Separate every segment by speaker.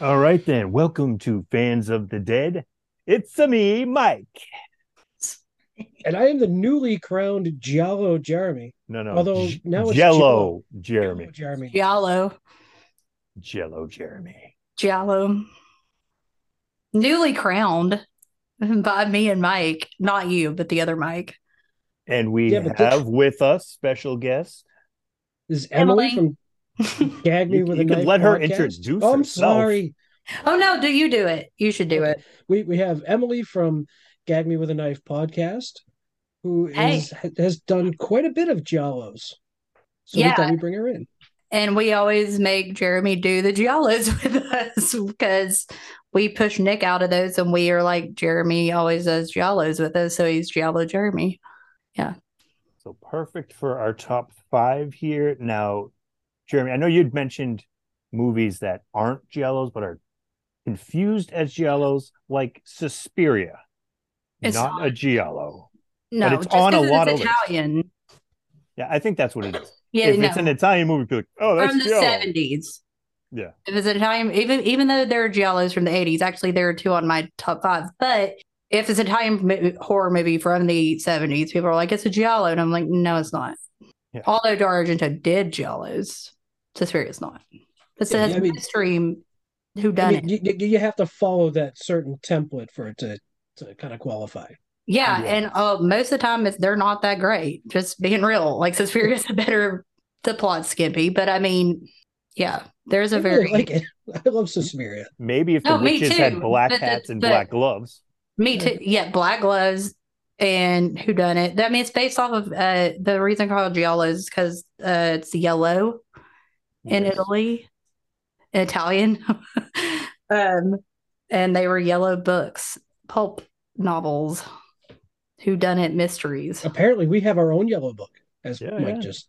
Speaker 1: All right, then. Welcome to Fans of the Dead. It's me, Mike.
Speaker 2: And I am the newly crowned Giallo Jeremy.
Speaker 1: No, no.
Speaker 2: Although
Speaker 1: J-
Speaker 2: now it's
Speaker 1: Jello
Speaker 2: Giallo
Speaker 1: Jeremy.
Speaker 2: Jeremy.
Speaker 3: Giallo.
Speaker 1: Jello Jeremy.
Speaker 3: Giallo. Newly crowned by me and Mike. Not you, but the other Mike.
Speaker 1: And we
Speaker 2: Yeah, but this-
Speaker 1: have with us special guest.
Speaker 2: This is Emily,
Speaker 3: Emily.
Speaker 2: from Gag Me
Speaker 1: You,
Speaker 2: with
Speaker 1: you
Speaker 2: a Knife
Speaker 1: let her
Speaker 2: podcast.
Speaker 1: introduce
Speaker 2: Oh, I'm
Speaker 1: herself.
Speaker 2: sorry.
Speaker 3: Oh no, do you do it? You should do it.
Speaker 2: We we have Emily from Gag Me with a Knife podcast, who
Speaker 3: Hey.
Speaker 2: is has done quite a bit of Giallos. So
Speaker 3: Yeah.
Speaker 2: we thought we'd bring her in.
Speaker 3: And we always make Jeremy do the Giallos with us because we push Nick out of those and we are like Jeremy always does Giallos with us, so he's Giallo Jeremy. Yeah.
Speaker 1: So perfect for our top five here. Now, Jeremy, I know you'd mentioned movies that aren't Giallos but are confused as Giallos, like Suspiria.
Speaker 3: It's
Speaker 1: not a Giallo.
Speaker 3: No,
Speaker 1: but
Speaker 3: it's
Speaker 1: on a lot of lists.
Speaker 3: Italian.
Speaker 1: Yeah, I think that's what it is.
Speaker 3: Yeah,
Speaker 1: if
Speaker 3: no.
Speaker 1: it's an Italian movie, people like, oh, that's
Speaker 3: from the seventies.
Speaker 1: Yeah.
Speaker 3: If it's Italian, even even though there are giallos from the eighties, actually there are two on my top five. But if it's an Italian horror movie from the seventies, people are like, "It's a giallo," and I'm like, "No, it's not."
Speaker 1: Yeah.
Speaker 3: Although Dario Argento did giallos, Suspiria is not. It
Speaker 2: Yeah,
Speaker 3: says
Speaker 2: I mean-
Speaker 3: mystery. Who
Speaker 2: I
Speaker 3: done
Speaker 2: mean,
Speaker 3: it?
Speaker 2: you, you you have to follow that certain template for it to to kind of qualify.
Speaker 3: Yeah,
Speaker 1: Yeah.
Speaker 3: and uh, most of the time, it's they're not that great. Just being real, like Suspiria is a better the plot skimpy, but I mean, yeah, there's a
Speaker 2: I
Speaker 3: very
Speaker 2: really like it. I love Suspiria.
Speaker 1: Maybe if the
Speaker 3: No, me
Speaker 1: witches had black
Speaker 3: but the-
Speaker 1: hats and
Speaker 3: but-
Speaker 1: black gloves.
Speaker 3: Me too. Yeah, Black Gloves and Who Done It. I mean, it's based off of uh, the reason called Giallo is because uh, it's yellow in
Speaker 1: Yes.
Speaker 3: Italy, Italian, um, and they were yellow books, pulp novels, Who Done It mysteries.
Speaker 2: Apparently, we have our own yellow book, as
Speaker 1: Yeah,
Speaker 2: Mike
Speaker 1: yeah.
Speaker 2: just.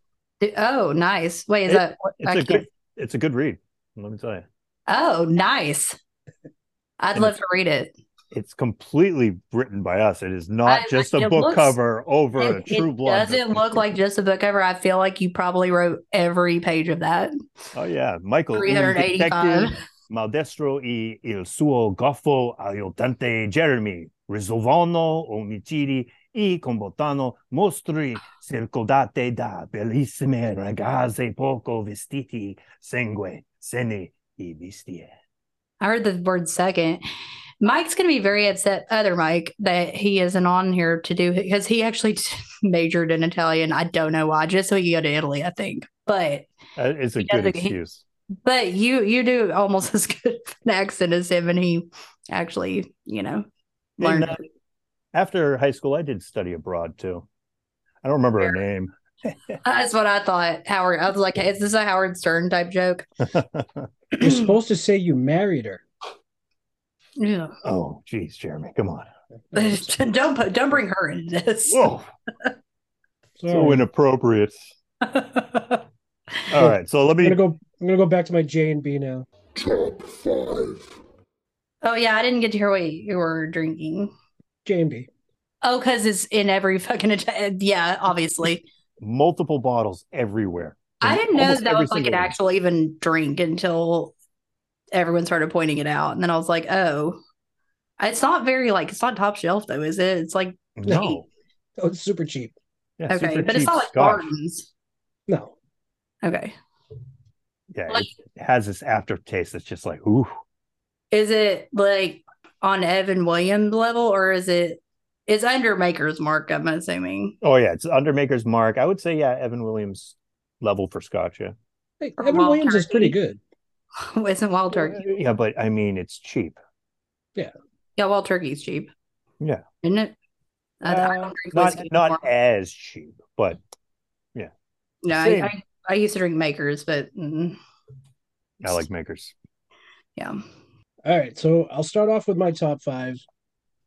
Speaker 3: Oh, nice. Wait, is
Speaker 1: It-
Speaker 3: that?
Speaker 1: It's
Speaker 3: I
Speaker 1: a
Speaker 3: can't-
Speaker 1: good it's a good read. Let me tell you.
Speaker 3: Oh, nice. I'd
Speaker 1: And
Speaker 3: love to read it.
Speaker 1: It's completely written by us. It is not
Speaker 3: I-
Speaker 1: just a book
Speaker 3: looks-
Speaker 1: cover over a
Speaker 3: It,
Speaker 1: true
Speaker 3: it
Speaker 1: blood.
Speaker 3: doesn't look like just a book cover. I feel like you probably wrote every page of that.
Speaker 1: Oh yeah, Michael. un
Speaker 3: 385.
Speaker 1: Maldestro e il suo goffo aiutante Jeremy risolvono omicidi e combattono mostri circondate da bellissime ragazze poco vestiti, sangue, sene e bestie.
Speaker 3: I heard the word second. Mike's going to be very upset, other Mike, that he isn't on here to do because he actually majored in Italian. I don't know why, just so he go to Italy, I think. But
Speaker 1: Uh, It's a good
Speaker 3: doesn't- he-
Speaker 1: excuse.
Speaker 3: but you you do almost as good an accent as him, and he actually, you know,
Speaker 1: And,
Speaker 3: learned.
Speaker 1: uh, after high school, I did study abroad too. I don't remember her name.
Speaker 3: That's what I thought. Howard, I was like, is this a Howard Stern type joke?
Speaker 2: You're supposed to say you married her.
Speaker 3: Yeah.
Speaker 1: oh, geez, Jeremy, come on.
Speaker 3: don't put, don't bring her into this.
Speaker 1: Whoa, so inappropriate. All right, so let
Speaker 2: I'm
Speaker 1: me
Speaker 2: gonna go. I'm gonna go back to my J and B now.
Speaker 4: Top five.
Speaker 3: oh yeah, I didn't get to hear what you were drinking.
Speaker 2: J and B.
Speaker 3: Oh, because it's in every fucking yeah, obviously.
Speaker 1: multiple bottles everywhere.
Speaker 3: I didn't know
Speaker 1: almost
Speaker 3: that was like an
Speaker 1: one.
Speaker 3: actual even drink until everyone started pointing it out, and then I was like, oh, it's not very like it's not top shelf though, is it? It's like
Speaker 1: No,
Speaker 2: Oh, it's super cheap.
Speaker 1: yeah,
Speaker 3: okay,
Speaker 1: super
Speaker 3: but it's not like
Speaker 1: scotch.
Speaker 3: Barton's.
Speaker 2: No,
Speaker 3: Okay,
Speaker 1: Yeah,
Speaker 3: Like-
Speaker 1: it has this aftertaste that's just like ooh.
Speaker 3: is it like on Evan Williams level, or is it? It's under Maker's Mark, I'm assuming.
Speaker 1: Oh yeah, it's under Maker's Mark. I would say yeah, Evan Williams level for scotch. Yeah,
Speaker 2: hey, Evan
Speaker 3: Wild
Speaker 2: Williams is pretty good.
Speaker 3: Isn't Wild Turkey?
Speaker 1: yeah, but I mean it's cheap.
Speaker 3: Yeah, Yeah, Wild Turkey's cheap.
Speaker 1: Yeah.
Speaker 3: Isn't it? I, I
Speaker 1: Uh,
Speaker 3: don't drink
Speaker 1: not
Speaker 3: whiskey
Speaker 1: not
Speaker 3: anymore.
Speaker 1: as cheap, but yeah.
Speaker 3: No, I,
Speaker 1: same.
Speaker 3: I, I used to drink Makers, but mm,
Speaker 1: I like Makers.
Speaker 3: Yeah.
Speaker 2: All right, so I'll start off with my top five.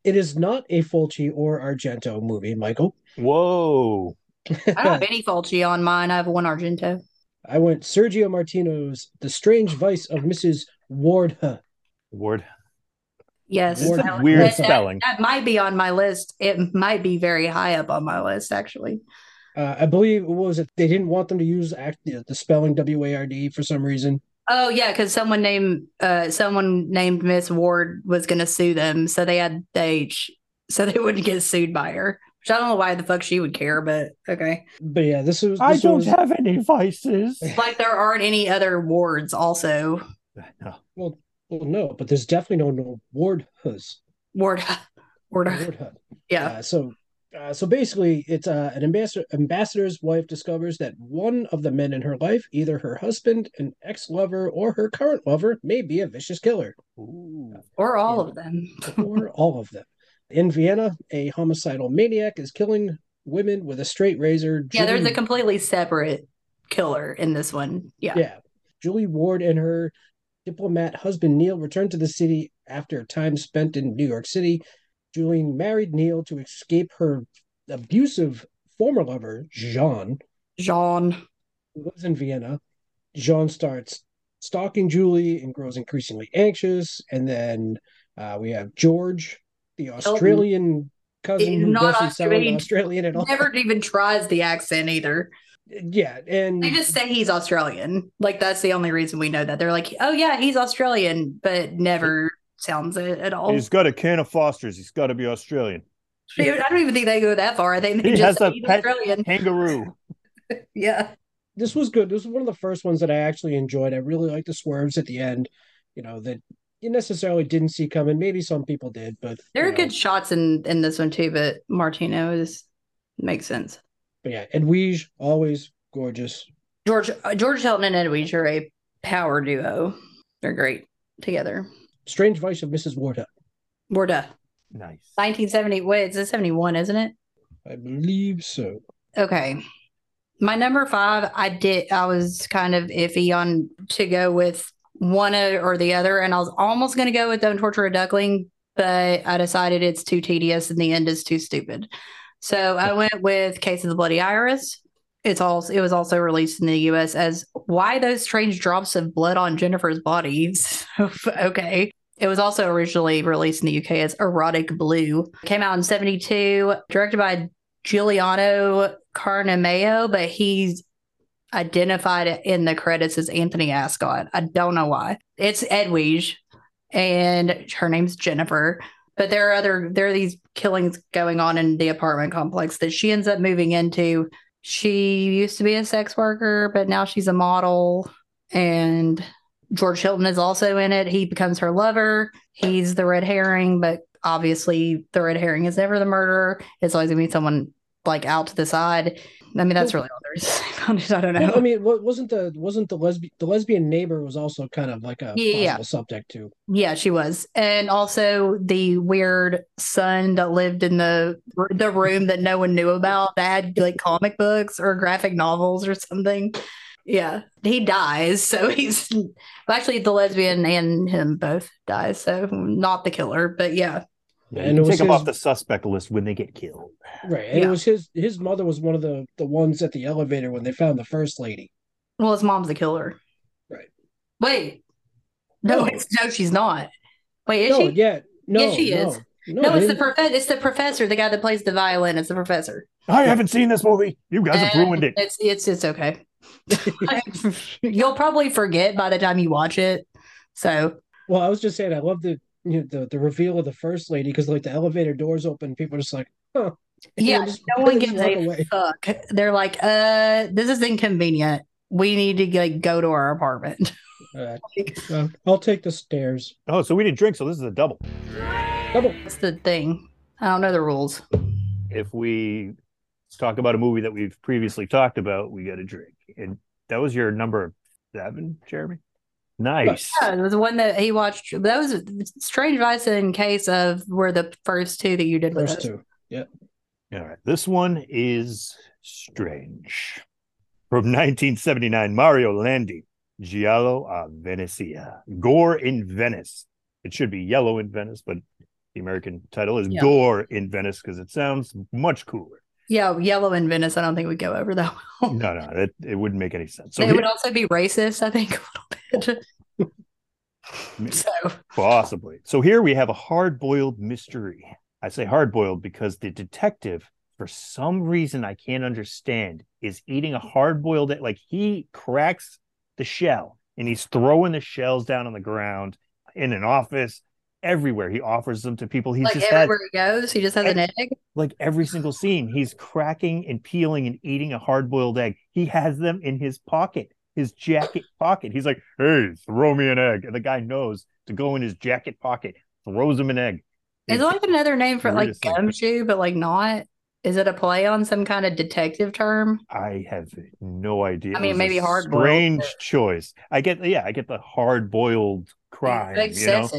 Speaker 2: It is not a Fulci or Argento movie, Michael.
Speaker 1: Whoa.
Speaker 3: I don't have any Fulci on mine. I have one Argento.
Speaker 2: I went Sergio Martino's The Strange Vice of Mrs. Ward.
Speaker 1: Ward.
Speaker 3: Yes.
Speaker 2: Ward-
Speaker 3: that-
Speaker 1: Weird
Speaker 3: that- that-
Speaker 1: spelling.
Speaker 3: That, might be on my list. It might be very high up on my list, actually.
Speaker 2: Uh, I believe what was it they didn't want them to use act, the, the spelling W A R D for some reason.
Speaker 3: Oh yeah, because someone named uh someone named Miss Ward was gonna sue them, so they had the H, so they wouldn't get sued by her. Which I don't know why the fuck she would care, but okay.
Speaker 2: But yeah, this was.
Speaker 1: I don't
Speaker 2: was-
Speaker 1: have any vices.
Speaker 3: Like there aren't any other wards. Also,
Speaker 1: No.
Speaker 2: Well, well, no, but there's definitely no, no Ward Hus.
Speaker 3: ward, ward.
Speaker 2: Ward Hus.
Speaker 3: Yeah.
Speaker 2: Uh, so, uh, so basically, it's uh, an ambassador. Ambassador's wife discovers that one of the men in her life, either her husband, an ex-lover, or her current lover, may be a vicious killer,
Speaker 1: Ooh.
Speaker 3: or all
Speaker 2: Yeah.
Speaker 3: of them.
Speaker 2: or all of them. In Vienna, a homicidal maniac is killing women with a straight razor.
Speaker 3: Yeah, there's a completely separate killer in this one. Yeah.
Speaker 2: Yeah. Julie Ward and her diplomat husband Neil returned to the city after time spent in New York City. Julie married Neil to escape her abusive former lover, Jean,
Speaker 3: Jean.
Speaker 2: who lives in Vienna. Jean starts stalking Julie and grows increasingly anxious. And then uh, we have George, the Australian cousin
Speaker 3: He's
Speaker 2: who
Speaker 3: not
Speaker 2: doesn't sound
Speaker 3: Australian.
Speaker 2: Australian at all.
Speaker 3: Never even tries the accent either.
Speaker 2: Yeah, and
Speaker 3: They just say he's Australian. Like that's the only reason we know that. They're like, oh yeah, he's Australian, but never sounds it at all.
Speaker 1: He's got a can of Fosters. He's got to be Australian.
Speaker 3: Dude, I don't even think they go that far. I think they
Speaker 1: He
Speaker 3: just
Speaker 1: has
Speaker 3: say
Speaker 1: a
Speaker 3: he's
Speaker 1: pet
Speaker 3: Australian.
Speaker 1: kangaroo.
Speaker 3: Yeah.
Speaker 2: this was good. This was one of the first ones that I actually enjoyed. I really liked the swerves at the end, you know, that you necessarily didn't see coming. Maybe some people did, but
Speaker 3: There are
Speaker 2: know,
Speaker 3: good shots in in this one too, but Martino is makes sense.
Speaker 2: But yeah, Edwige always gorgeous.
Speaker 3: George uh, George Hilton and Edwige are a power duo. They're great together.
Speaker 2: Strange Vice of Mrs. Warda.
Speaker 3: Warda.
Speaker 1: Nice.
Speaker 3: 1970. Wait, it's a 71, isn't it?
Speaker 2: I believe so.
Speaker 3: Okay. My number five, I did I was kind of iffy on to go with one or the other, and I was almost gonna go with Don't Torture a Duckling, but I decided it's too tedious and the end is too stupid. So I went with Case of the Bloody Iris. It's also it was also released in the US as Why Those Strange Drops of Blood on Jennifer's Body. Okay. It was also originally released in the UK as Erotic Blue. Came out in 72, directed by Giuliano Carnimeo, but he's identified in the credits as Anthony Ascot. I don't know why. It's Edwige, and her name's Jennifer. But there are other there are these killings going on in the apartment complex that she ends up moving into. She used to be a sex worker, but now she's a model. And George Hilton is also in it. He becomes her lover. He's the red herring, but obviously the red herring is never the murderer. It's always gonna be someone like out to the side. I mean, that's really all there is to it. I don't know.
Speaker 2: Well, I mean, wasn't the wasn't the lesbian the lesbian neighbor was also kind of like a
Speaker 3: Yeah.
Speaker 2: possible subject too.
Speaker 3: Yeah, she was, and also the weird son that lived in the the room that no one knew about that had like comic books or graphic novels or something. Yeah, he dies, so he's actually the lesbian and him both die, so not the killer, but yeah,
Speaker 1: Yeah,
Speaker 2: And
Speaker 1: you
Speaker 2: it
Speaker 1: can
Speaker 2: was
Speaker 1: take them
Speaker 2: his-
Speaker 1: off the suspect list when they get killed.
Speaker 2: Right. And
Speaker 3: Yeah.
Speaker 2: it was his his mother was one of the the ones at the elevator when they found the first lady.
Speaker 3: well, his mom's the killer.
Speaker 2: Right.
Speaker 3: Wait, no,
Speaker 2: No.
Speaker 3: it's no, she's not. Wait, is
Speaker 2: no,
Speaker 3: she?
Speaker 2: yeah. No,
Speaker 3: Yes, she
Speaker 2: no,
Speaker 3: is.
Speaker 2: No,
Speaker 3: No, it's the prof- It's the professor, the guy that plays the violin. It's the professor.
Speaker 1: I haven't seen this movie. You guys have ruined it.
Speaker 3: It's it's it's okay. You'll probably forget by the time you watch it. So
Speaker 2: Well, I was just saying I love the you know, the the reveal of the first lady because like the elevator doors open, people are just like, huh.
Speaker 3: Yeah,
Speaker 2: just-
Speaker 3: no one
Speaker 2: just
Speaker 3: gives a
Speaker 2: away.
Speaker 3: fuck. They're like, uh, this is inconvenient. We need to like go to our apartment.
Speaker 2: Uh, I'll take the stairs.
Speaker 1: Oh, so we didn't drink, so this is a double.
Speaker 2: Double.
Speaker 3: That's the thing. I don't know the rules.
Speaker 1: If we talk about a movie that we've previously talked about, we got a drink. And that was your number seven, Jeremy? Nice.
Speaker 3: Yeah, it was the one that he watched. That was Strange Vice in case of were the first two that you did with
Speaker 2: First
Speaker 3: us.
Speaker 2: two.
Speaker 1: All right. This one is Strange. From 1979, Mario Landi. Giallo a Venezia. Gore in Venice. It should be Yellow in Venice, but the American title is
Speaker 3: Yeah.
Speaker 1: Gore in Venice because it sounds much cooler.
Speaker 3: Yeah, yellow in Venice. I don't think we'd go over that well.
Speaker 1: No, no, it, it wouldn't make any sense. So
Speaker 3: it
Speaker 1: here-
Speaker 3: would also be racist, I think, bit. so
Speaker 1: Possibly. So here we have a hard boiled mystery. I say hard boiled because the detective, for some reason I can't understand, is eating a hard boiled egg. Like he cracks the shell and he's throwing the shells down on the ground in an office, everywhere. He offers them to people. He's
Speaker 3: like
Speaker 1: just had
Speaker 3: everywhere he goes, he just has an egg.
Speaker 1: like every single scene, he's cracking and peeling and eating a hard boiled egg. He has them in his pocket, his jacket pocket. He's like, hey, throw me an egg. And the guy knows to go in his jacket pocket, throws him an egg.
Speaker 3: Is it like another name for like gumshoe, but like not? Is it a play on some kind of detective term?
Speaker 1: I have no idea.
Speaker 3: I mean, maybe hard-boiled,
Speaker 1: Strange choice. I get, yeah, I get the hard boiled crime, you know.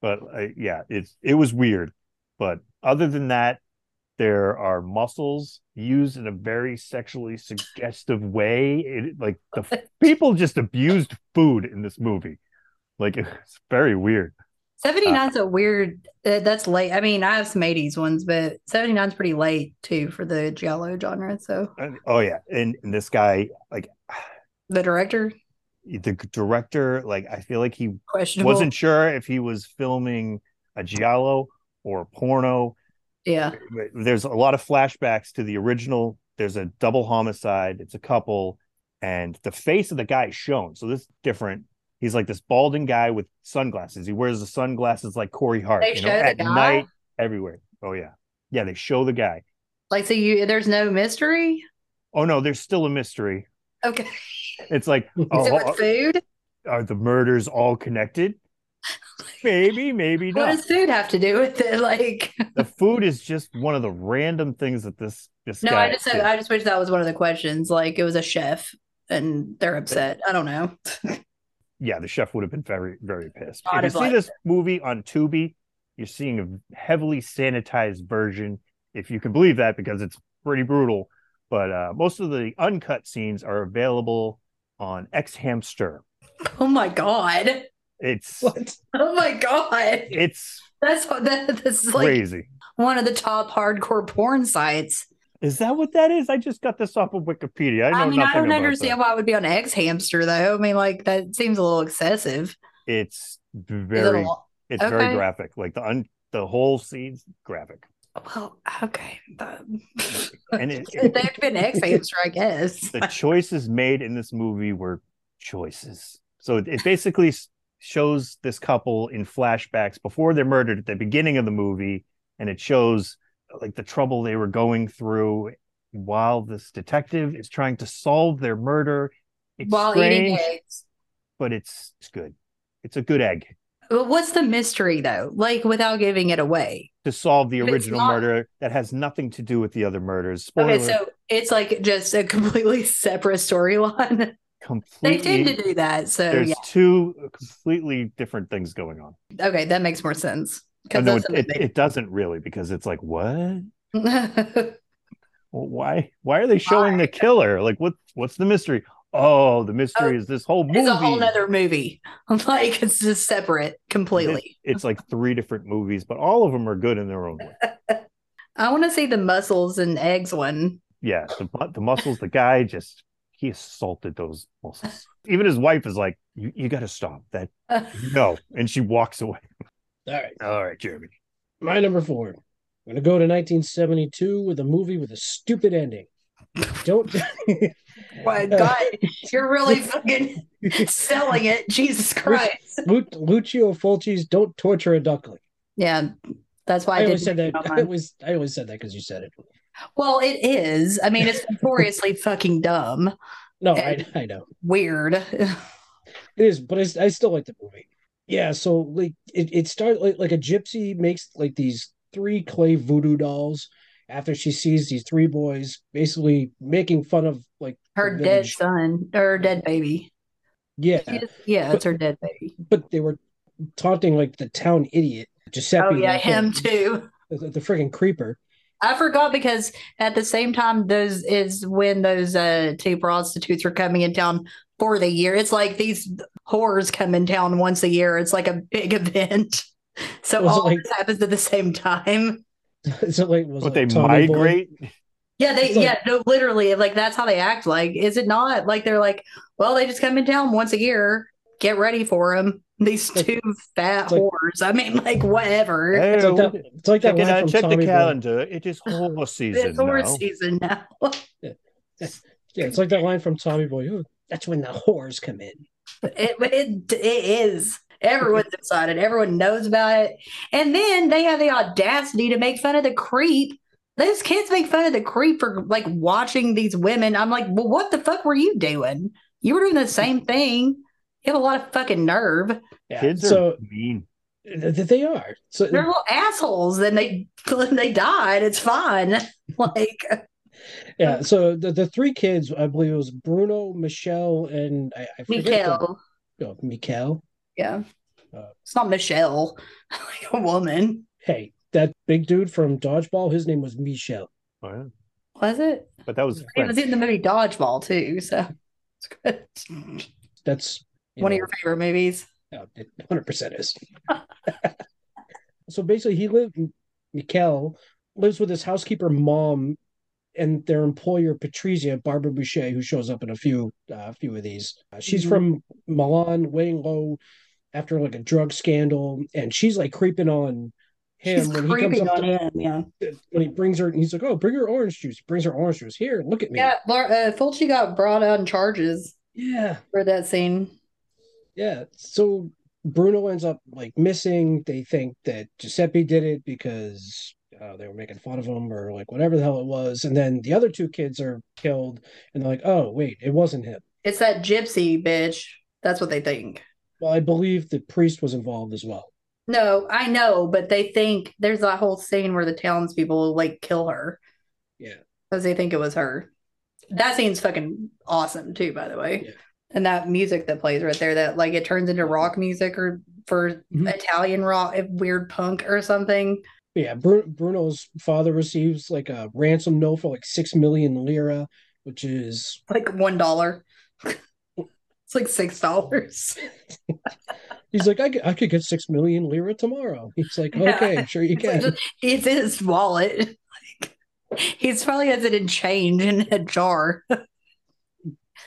Speaker 1: But uh, yeah, it's it was weird. But other than that, there are muscles used in a very sexually suggestive way. It, like the people just abused food in this movie. Like it's very weird.
Speaker 3: 79's a weird, uh, that's late. I mean, I have some 80s ones, but 79's pretty late too for the Giallo genre. So
Speaker 1: oh yeah, and, and this guy, like
Speaker 3: the director,
Speaker 1: the director, like I feel like he wasn't sure if he was filming a giallo or a porno.
Speaker 3: Yeah.
Speaker 1: There's a lot of flashbacks to the original. There's a double homicide. It's a couple, and the face of the guy is shown. So this is different. He's like this balding guy with sunglasses. He wears the sunglasses like Corey Hart.
Speaker 3: They
Speaker 1: you know,
Speaker 3: show the
Speaker 1: at
Speaker 3: guy?
Speaker 1: night everywhere. Oh yeah, yeah. They show the guy.
Speaker 3: Like, so you, there's no mystery?
Speaker 1: Oh no, there's still a mystery.
Speaker 3: Okay.
Speaker 1: It's like,
Speaker 3: Is
Speaker 1: oh,
Speaker 3: it with food?
Speaker 1: are the murders all connected? Maybe, maybe not.
Speaker 3: What does food have to do with it? Like,
Speaker 1: the food is just one of the random things that this this
Speaker 3: no, I just
Speaker 1: did.
Speaker 3: I just wish that was one of the questions. Like, it was a chef and they're upset. I don't know.
Speaker 1: yeah, the chef would have been very, very pissed.
Speaker 3: I'd
Speaker 1: if you see this movie on Tubi, you're seeing a heavily sanitized version, if you can believe that, because it's pretty brutal. But uh, most of the uncut scenes are available on X Hamster.
Speaker 3: Oh my god.
Speaker 1: It's
Speaker 2: What?
Speaker 3: Oh my god.
Speaker 1: it's
Speaker 3: That's what that, this is like
Speaker 1: crazy.
Speaker 3: one of the top hardcore porn sites.
Speaker 1: Is that what that is? I just got this off of Wikipedia. I know
Speaker 3: I, mean, I don't understand
Speaker 1: that.
Speaker 3: why it would be on X Hamster though. I mean, like that seems a little excessive.
Speaker 1: It's
Speaker 3: Is it
Speaker 1: very, it's very graphic. Like the un, the whole scene's graphic.
Speaker 3: well, okay. but-
Speaker 1: And it-
Speaker 3: they have to be an X Hamster, I guess.
Speaker 1: the choices made in this movie were choices. So it, it basically shows this couple in flashbacks before they're murdered at the beginning of the movie, and it shows like the trouble they were going through while this detective is trying to solve their murder. It's
Speaker 3: While
Speaker 1: strange,
Speaker 3: eating eggs.
Speaker 1: but it's it's good. It's a good egg
Speaker 3: But what's the mystery though? Like without giving it away.
Speaker 1: to solve the
Speaker 3: But
Speaker 1: original
Speaker 3: not-
Speaker 1: murder that has nothing to do with the other murders. Spoiler,
Speaker 3: Okay, so it's like just a completely separate storyline. They tend to do that. So
Speaker 1: There's
Speaker 3: yeah.
Speaker 1: two completely different things going on.
Speaker 3: Okay, that makes more sense.
Speaker 1: Oh,
Speaker 3: Because
Speaker 1: no, it, it, it doesn't really because it's like what? Well, why? Why are they showing the killer? Like what? What's the mystery? Oh, the mystery
Speaker 3: Oh,
Speaker 1: is this whole movie.
Speaker 3: it's a whole nother movie. Like it's just separate completely.
Speaker 1: It's like three different movies, but all of them are good in their own way.
Speaker 3: I want to see the muscles and eggs one.
Speaker 1: Yeah, the the muscles. The guy just he assaulted those muscles. Even his wife is like, "You, you got to stop that." No, and she walks away.
Speaker 2: All right.
Speaker 1: All right, Jeremy.
Speaker 2: My number four. I'm going to go to 1972 with a movie with a stupid ending. Don't.
Speaker 3: My uh, God, you're really fucking selling it. Jesus Christ.
Speaker 2: Lu- Lucio Fulci's "Don't Torture a Duckling."
Speaker 3: Yeah, that's why I,
Speaker 2: I always said that. I
Speaker 3: mind.
Speaker 2: was. I always said that because you said it.
Speaker 3: Well, it is. I mean, it's notoriously fucking dumb,
Speaker 2: No, I, I know
Speaker 3: weird.
Speaker 2: it is, but I, I still like the movie. Yeah, so like it, it started like, like a gypsy makes like these three clay voodoo dolls after she sees these three boys basically making fun of like
Speaker 3: Her dead son or dead baby.
Speaker 2: Yeah,
Speaker 3: Yeah, it's her dead baby.
Speaker 2: but they were taunting like the town idiot Giuseppe.
Speaker 3: Oh yeah, him too.
Speaker 2: The, the freaking creeper.
Speaker 3: I forgot because at the same time, those is when those uh two prostitutes were coming in town for the year. It's like these horrors come in town once a year. It's like a big event. So
Speaker 2: Was it
Speaker 3: all
Speaker 2: like-
Speaker 3: this happens at the same time.
Speaker 2: Is it like was
Speaker 1: But
Speaker 2: it
Speaker 1: they
Speaker 2: like Tommy Boy?
Speaker 1: migrate.
Speaker 3: Yeah, they
Speaker 2: It's like-
Speaker 3: yeah, no, literally like that's how they act. Like, is it not? Like they're like, well, they just come in town once a year. Get ready for them. These two fat
Speaker 2: it's like-
Speaker 3: whores. I mean, like whatever.
Speaker 2: It's like that. It's like that
Speaker 1: check it
Speaker 2: line
Speaker 1: out,
Speaker 2: from
Speaker 1: check
Speaker 2: Tommy
Speaker 1: the
Speaker 2: Boy.
Speaker 1: calendar. It is horse season
Speaker 3: it's horse
Speaker 1: now.
Speaker 3: season now.
Speaker 2: Yeah, it's like that line from Tommy Boy. "Ooh, That's when the whores come in.
Speaker 3: It, it, it is. Everyone's excited. Everyone knows about it. And then they have the audacity to make fun of the creep. Those kids make fun of the creep for like watching these women. I'm like, well, what the fuck were you doing? You were doing the same thing. You have a lot of fucking nerve.
Speaker 2: Yeah.
Speaker 1: Kids are mean.
Speaker 2: th- th- they are. So
Speaker 3: They're little assholes. Then they they died. It's fine. Like
Speaker 2: yeah. So the, the three kids, I believe it was Bruno, Michelle, and I, I forget the- oh, Mikhail.
Speaker 3: Yeah.
Speaker 2: Uh,
Speaker 3: It's not Michelle, like a woman.
Speaker 2: Hey, that big dude from Dodgeball, his name was Michelle.
Speaker 1: Oh, yeah.
Speaker 3: Was it?
Speaker 1: But that was
Speaker 3: He was in the movie Dodgeball too. So it's good.
Speaker 2: That's you
Speaker 3: One of your favorite movies.
Speaker 2: Yeah, it 100% is. so basically, he lived, Mikkel lives with his housekeeper mom and their employer, Patrizia Barbara Bouchet, who shows up in a few uh, few of these. Uh, she's
Speaker 3: Mhm.
Speaker 2: from Milan, weighing low after like a drug scandal, and she's like creeping on him
Speaker 3: She's
Speaker 2: when he comes
Speaker 3: creeping
Speaker 2: up
Speaker 3: on
Speaker 2: to,
Speaker 3: him. Yeah.
Speaker 2: when he brings her, and he's like, "Oh, bring her orange juice." He brings her orange juice. Here, look at me.
Speaker 3: Yeah. Uh, Fulci got brought on charges
Speaker 2: yeah.
Speaker 3: for that scene.
Speaker 2: Yeah. So Bruno ends up like missing. They think that Giuseppe did it because uh, they were making fun of him or like whatever the hell it was. And then the other two kids are killed, and they're like, "Oh, wait, it wasn't him."
Speaker 3: It's that gypsy bitch. That's what they think.
Speaker 2: Well, I believe the priest was involved as well.
Speaker 3: No, I know, but they think there's that whole scene where the townspeople like kill her
Speaker 2: Yeah.
Speaker 3: because they think it was her. That scene's fucking awesome too, by the way.
Speaker 2: Yeah.
Speaker 3: And that music that plays right there, that like it turns into rock music or for
Speaker 2: Mhm.
Speaker 3: Italian rock, weird punk or something.
Speaker 2: Yeah, Bru- Bruno's father receives like a ransom note for like six million lira, which is
Speaker 3: Like one dollar. it's like six dollars.
Speaker 2: he's like, I could, I could get six million lira tomorrow. He's like,
Speaker 3: Yeah.
Speaker 2: okay, sure you
Speaker 3: It's, like
Speaker 2: can.
Speaker 3: just- it's in his wallet. Like, he's probably has it in change in a jar.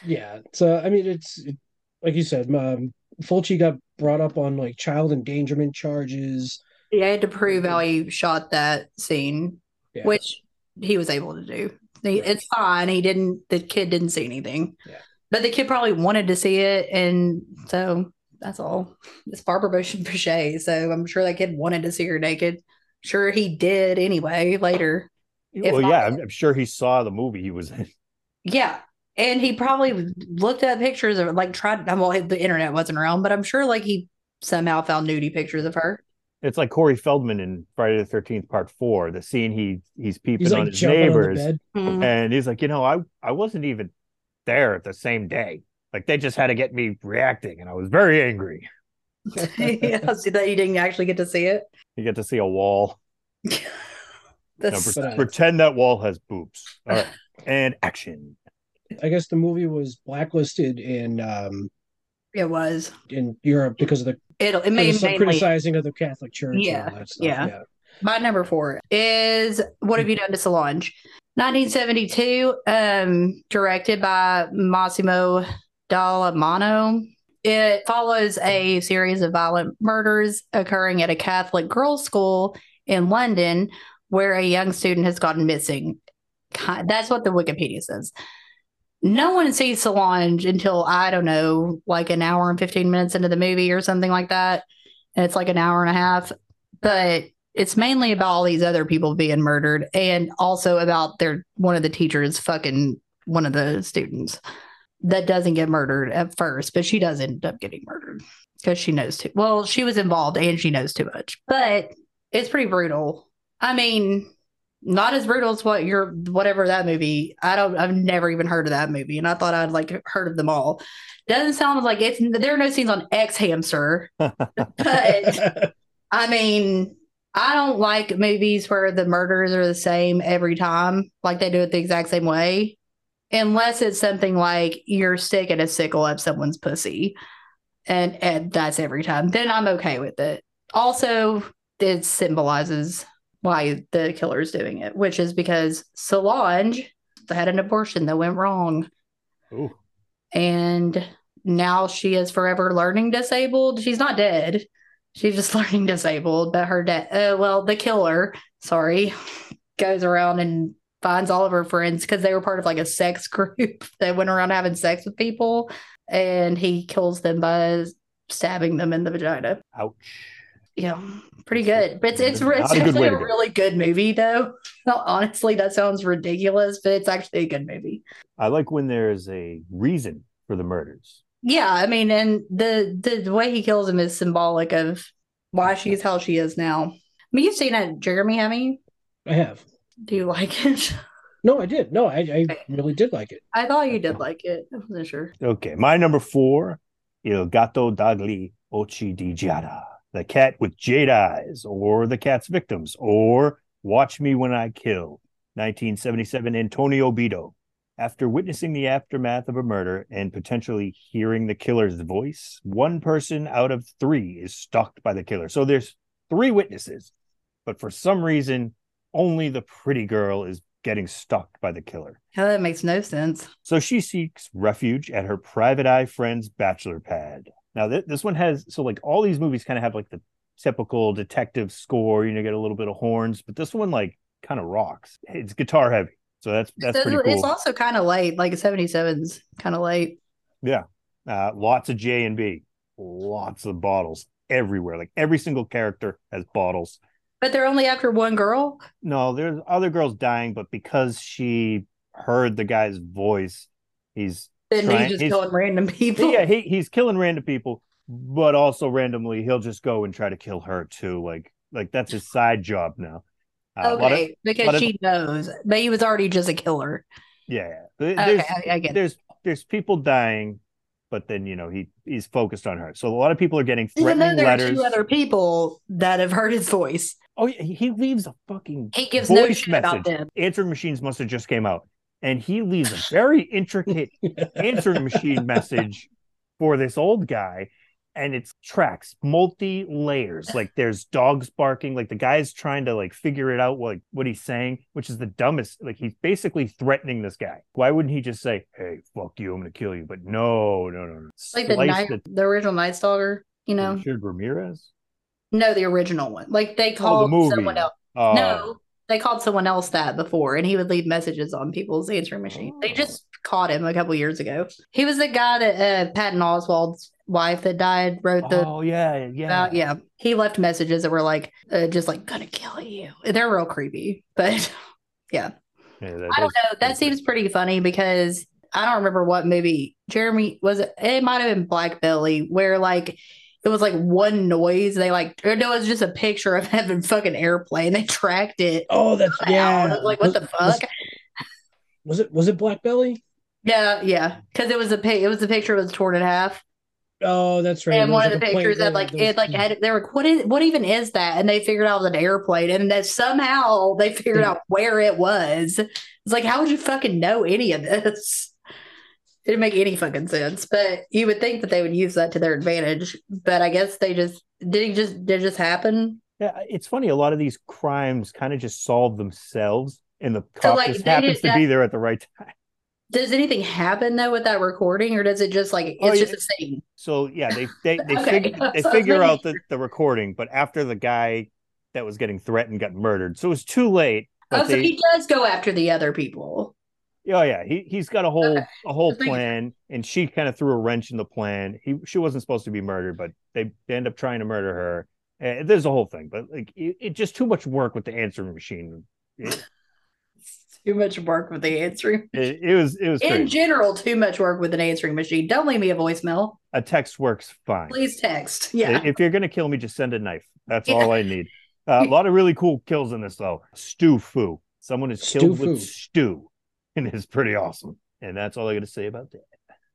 Speaker 2: Yeah. So I mean, it's it, like you said, um, Fulci got brought up on like child endangerment charges.
Speaker 3: He had to prove how he shot that scene,
Speaker 2: Yeah.
Speaker 3: which he was able to do. He,
Speaker 2: Right.
Speaker 3: It's fine. He didn't. The kid didn't see anything.
Speaker 2: Yeah.
Speaker 3: But the kid probably wanted to see it, and so that's all. It's Barbara Bush and Bouchet, so I'm sure that kid wanted to see her naked. Sure, he did anyway later.
Speaker 1: Well, yeah, I'm, I'm sure he saw the movie he was in.
Speaker 3: Yeah. And he probably looked at pictures of like tried well the internet wasn't around, but I'm sure like he somehow found nudie pictures of her.
Speaker 1: It's like Corey Feldman in Friday the Thirteenth Part Four. The scene he he's peeping
Speaker 2: He's
Speaker 1: on
Speaker 2: like
Speaker 1: his
Speaker 2: jumping on the
Speaker 1: neighbors,
Speaker 2: bed.
Speaker 3: Mm.
Speaker 1: and he's like, you know, I I wasn't even there at the same day. Like they just had to get me reacting, and I was very angry.
Speaker 3: yeah, see that you didn't actually get to see it.
Speaker 1: You get to see a wall. Now,
Speaker 3: That's
Speaker 1: pre- pretend that wall has boobs. All right, and action.
Speaker 2: I guess the movie was blacklisted in um
Speaker 3: it was.
Speaker 2: in Europe because of the
Speaker 3: It it made some
Speaker 2: criticizing of the Catholic Church
Speaker 3: Yeah,
Speaker 2: and all that stuff.
Speaker 3: yeah. my number four is What Have You Done to Solange? 1972, um, directed by Massimo Dallamano. It follows a series of violent murders occurring at a Catholic girls' school in London where a young student has gone missing. That's what the Wikipedia says. No one sees Solange until, I don't know, like an hour and 15 minutes into the movie or something like that. And it's like an hour and a half. But it's mainly about all these other people being murdered and also about their one of the teachers fucking one of the students that doesn't get murdered at first, but she does end up getting murdered because she knows too well, she was involved and she knows too much. But it's pretty brutal. I mean, not as brutal as what you're whatever that movie. I don't I've never even heard of that movie, and I thought I'd like heard of them all. Doesn't sound like it's there are no scenes on X Hamster. But I mean, I don't like movies where the murders are the same every time, like they do it the exact same way. unless it's something like you're sticking a sickle up someone's pussy, and and that's every time. Then I'm okay with it. Also, it symbolizes why the killer is doing it, which is because Solange had an abortion that went wrong,
Speaker 1: Ooh.
Speaker 3: and now she is forever learning disabled. She's not dead. She's just learning disabled, but her dad, uh, well, the killer, sorry, goes around and finds all of her friends because they were part of like a sex group that went around having sex with people, and he kills them by stabbing them in the vagina.
Speaker 1: Ouch.
Speaker 3: Yeah, pretty good. But it's it's, it's
Speaker 1: a
Speaker 3: actually
Speaker 1: way
Speaker 3: a really good movie, though. Well, Honestly, that sounds ridiculous, but it's actually a good movie.
Speaker 1: I like when there's a reason for the murders.
Speaker 3: Yeah, I mean, and the the, the way he kills him is symbolic of why she's how she is now. I mean, you've seen it, Jeremy, haven't you?
Speaker 2: I have.
Speaker 3: Do you like it?
Speaker 2: No, I did. No, I, I really did like it.
Speaker 3: I thought you did like it. I wasn't sure.
Speaker 1: Okay, my number four, Il Gatto dagli Occhi di Giada, the cat with jade eyes, or the cat's victims, or Watch Me When I Kill, 1977 Antonio Bido. After witnessing the aftermath of a murder and potentially hearing the killer's voice, one person out of three is stalked by the killer. So there's three witnesses, but for some reason, only the pretty girl is getting stalked by the killer.
Speaker 3: How that makes no sense.
Speaker 1: So she seeks refuge at her private eye friend's bachelor pad. Now, th- this one has so like all these movies kind of have like the typical detective score, you know, get a little bit of horns, but this one like kind of rocks. It's guitar heavy, so that's that's
Speaker 3: So
Speaker 1: pretty
Speaker 3: It's also kind of light, like 77's kind of light.
Speaker 1: Yeah, uh, lots of J and B, lots of bottles everywhere. Like every single character has bottles.
Speaker 3: But they're only after one girl.
Speaker 1: No, there's other girls dying, but because she heard the guy's voice, he's
Speaker 3: Then he's just
Speaker 1: he's-
Speaker 3: killing random people.
Speaker 1: yeah, he, he's killing random people, but also randomly he'll just go and try to kill her too. Like like that's his side job now. Uh, of-
Speaker 3: okay,
Speaker 1: lot
Speaker 3: because
Speaker 1: of-
Speaker 3: she knows, but he was already just a killer.
Speaker 1: yeah, yeah. There-
Speaker 3: Okay,
Speaker 1: There's
Speaker 3: I, I get it.
Speaker 1: there's there's people dying, but then you know he he's focused on her. So a lot of people are getting
Speaker 3: Even though there
Speaker 1: letters.
Speaker 3: are two other people that have heard his voice,
Speaker 1: Oh he he leaves a fucking
Speaker 3: he gives no
Speaker 1: voice
Speaker 3: shit
Speaker 1: message.
Speaker 3: about them.
Speaker 1: Answering machines must have just came out, and he leaves a very intricate answering machine message for this old guy and it's tracks multi layers like there's dogs barking like the guy's trying to like figure it out what what he's saying which is the dumbest like he's basically threatening this guy why wouldn't he just say hey fuck you i'm gonna kill you but no no no no
Speaker 3: Like the night, the, original Night Stalker, you know?
Speaker 1: Richard ramirez
Speaker 3: No, the original one. Like they
Speaker 1: oh
Speaker 3: called
Speaker 1: the movie
Speaker 3: someone else.
Speaker 1: Oh,
Speaker 3: No, they called someone else that before, and he would leave messages on people's answering machine. They
Speaker 1: Oh.
Speaker 3: just caught him a couple years ago. He was the guy that uh, Patton Oswalt's wife that died wrote the
Speaker 1: oh yeah yeah
Speaker 3: about. Yeah, he left messages that were like, uh, just like gonna kill you. They're real creepy, but yeah.
Speaker 1: Yeah,
Speaker 3: I don't know. That seems pretty funny because I don't remember what movie Jeremy was. It, it might have been Black Belly, where like it was like one noise. They like, or no, it was just a picture of having fucking airplane. They tracked it.
Speaker 2: Oh, that's yeah.
Speaker 3: I was like, what the fuck?
Speaker 2: Was it was it Black Belly?
Speaker 3: Yeah, yeah, because it was a. It was a picture was torn in half,
Speaker 2: Oh, that's right.
Speaker 3: and one
Speaker 2: was
Speaker 3: of the
Speaker 2: like
Speaker 3: pictures that like it like had they were like, what is what even is that? And they figured out it was an airplane, and that somehow they figured
Speaker 2: Yeah.
Speaker 3: out where it was. It's like, how would you fucking know any of this? It didn't make any fucking sense. But you would think that they would use that to their advantage. But I guess they just did. It just did it just happen.
Speaker 1: Yeah, it's funny. A lot of these crimes kind of just solve themselves, and the
Speaker 3: So,
Speaker 1: cop
Speaker 3: like,
Speaker 1: just happens
Speaker 3: just
Speaker 1: to be there at the right time.
Speaker 3: Does anything happen though with that recording, or does it just like oh, it's
Speaker 1: Oh,
Speaker 3: just
Speaker 1: yeah.
Speaker 3: a scene?
Speaker 1: So yeah, they they they,
Speaker 3: Okay.
Speaker 1: fig- they
Speaker 3: So
Speaker 1: figure out the, the recording, but after the guy that was getting threatened got murdered, so it was too late.
Speaker 3: Oh, so he does go after the other people.
Speaker 1: Oh yeah, he he's got a whole
Speaker 3: Okay.
Speaker 1: a whole
Speaker 3: Just making sure.
Speaker 1: plan, and she kind of threw a wrench in the plan. He she wasn't supposed to be murdered, but they, they end up trying to murder her. Uh, there's a whole thing, but like it, it just too much work with the answering machine. It,
Speaker 3: Too much work with the answering.
Speaker 1: it, it was it was
Speaker 3: In
Speaker 1: crazy.
Speaker 3: general, too much work with an answering machine. Don't leave me a voicemail.
Speaker 1: a text works fine.
Speaker 3: Please text. Yeah.
Speaker 1: If you're gonna kill me, just send a knife. That's
Speaker 3: Yeah.
Speaker 1: all I need. Uh, a lot of really cool kills in this though. Stew foo. Someone is killed
Speaker 2: Stew
Speaker 1: with
Speaker 2: foo.
Speaker 1: stew, and it's pretty awesome. And that's all I got to say about that.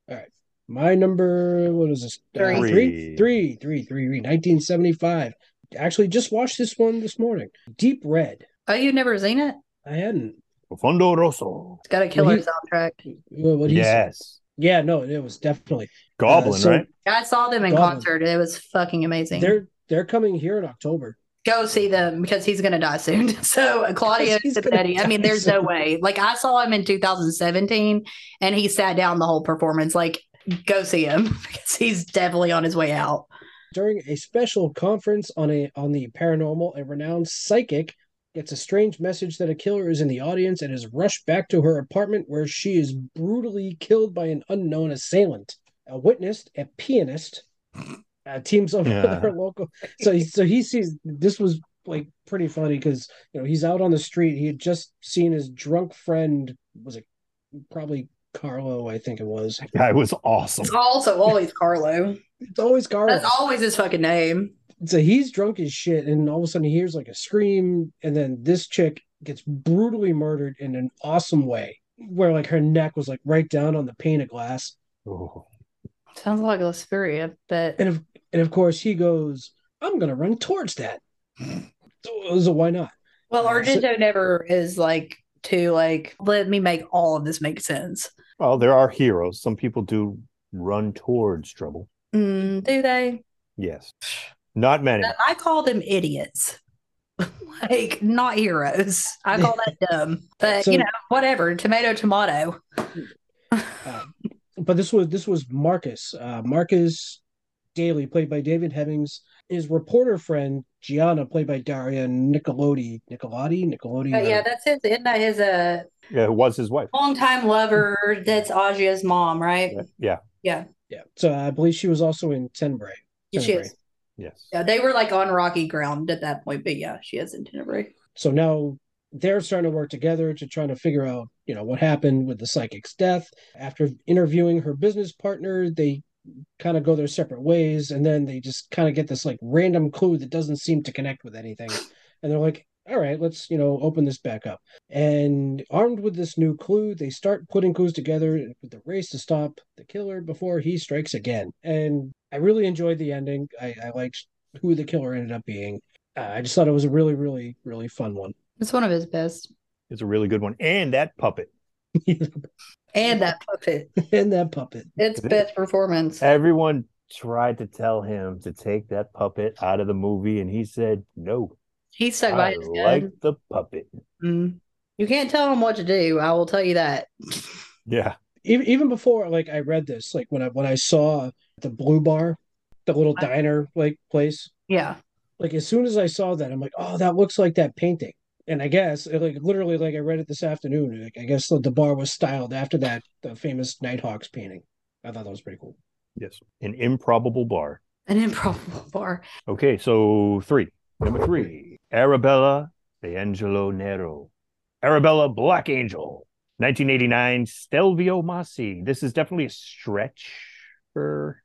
Speaker 1: All right.
Speaker 2: My number, what is this? Uh,
Speaker 3: Three.
Speaker 2: three, three, three, three, three, 1975. Actually, just watched this one this morning. Deep Red.
Speaker 3: oh, you've never seen it?
Speaker 2: I hadn't.
Speaker 1: Profondo Rosso.
Speaker 3: It's got a killer
Speaker 2: Well, he-
Speaker 3: soundtrack.
Speaker 2: What what.
Speaker 1: Yes.
Speaker 2: Yeah, no, it was definitely.
Speaker 1: Goblin,
Speaker 2: Uh, so
Speaker 1: right?
Speaker 3: I saw them in
Speaker 2: Goblin.
Speaker 3: concert. It was fucking amazing.
Speaker 2: They're they're coming here in October.
Speaker 3: Go see them because he's gonna die soon. So uh, Claudio
Speaker 2: He's gonna
Speaker 3: I mean, there's no way. Like I saw him in 2017, and he sat down the whole performance. Like, go see him because he's definitely on his way out.
Speaker 2: During a special conference on a on the paranormal, a renowned psychic gets a strange message that a killer is in the audience and is rushed back to her apartment where she is brutally killed by an unknown assailant. A witness, a pianist, uh, teams over
Speaker 1: Yeah.
Speaker 2: with her local. So he, so he sees this was like pretty funny because you know he's out on the street. He had just seen his drunk friend was it probably Carlo, I think it was.
Speaker 1: Guy was awesome.
Speaker 3: It's also always Carlo.
Speaker 2: It's always Carlo.
Speaker 3: That's always his fucking name.
Speaker 2: so he's drunk as shit, and all of a sudden he hears like a scream, and then this chick gets brutally murdered in an awesome way, where like her neck was like right down on the pane of glass,
Speaker 1: Oh.
Speaker 3: Sounds like a Lasperia, but
Speaker 2: and of and of course he goes, "I'm gonna run towards that." So, so why not?
Speaker 3: well,
Speaker 2: So-
Speaker 3: Argento never is like to like let me make all of this make sense.
Speaker 1: Well, there are heroes. Some people do run towards trouble.
Speaker 3: Mm, do they?
Speaker 1: Yes. Not many.
Speaker 3: I call them idiots. like not heroes. I call that dumb. But
Speaker 2: So-
Speaker 3: you know, whatever. Tomato, tomato.
Speaker 2: Uh, but this was this was Marcus, uh, Marcus Daly, played by David Hemmings. His reporter friend Gianna, played by Daria Nicolodi, Nicolodi, Nicolodi.
Speaker 3: But
Speaker 2: uh,
Speaker 3: yeah, that's his. Isn't that his uh,
Speaker 1: Yeah, it was his wife.
Speaker 3: longtime lover? That's Asia's mom, right?
Speaker 1: Yeah.
Speaker 3: Yeah.
Speaker 2: yeah. So I believe she was also in Tenebrae.
Speaker 3: Yeah, she is.
Speaker 1: Yes.
Speaker 3: Yeah, they were like on rocky ground at that point. But yeah, she is in Tenebrae.
Speaker 2: So now they're starting to work together to try to figure out, you know, what happened with the psychic's death. After interviewing her business partner, they kind of go their separate ways, and then they just kind of get this like random clue that doesn't seem to connect with anything. And they're like, all right, let's, you know, open this back up. And armed with this new clue, they start putting clues together with the race to stop the killer before he strikes again. And I really enjoyed the ending. I, I liked who the killer ended up being. Uh, I just thought it was a really, really, really fun one.
Speaker 3: It's one of his best.
Speaker 1: It's a really good one. And that puppet.
Speaker 3: And that puppet.
Speaker 2: and that puppet.
Speaker 3: It's best performance.
Speaker 1: Everyone tried to tell him to take that puppet out of the movie, and he said, No,
Speaker 3: He stuck by
Speaker 1: I
Speaker 3: his
Speaker 1: like
Speaker 3: gun.
Speaker 1: the puppet.
Speaker 3: Mm. You can't tell him what to do. I will tell you that.
Speaker 1: Yeah.
Speaker 2: Even even before like I read this, like when I when I saw the blue bar, the little diner like place,
Speaker 3: Yeah.
Speaker 2: like as soon as I saw that, I'm like, oh, that looks like that painting. And I guess uh, like literally like I read it this afternoon. Like I guess the, the bar was styled after that the famous Nighthawks painting. I thought that was pretty cool.
Speaker 1: Yes. An improbable bar.
Speaker 3: An improbable bar.
Speaker 1: Okay, so three. Number three, Arabella de Angelo Nero. Arabella Black Angel. 1989, Stelvio Massi. This is definitely a stretch for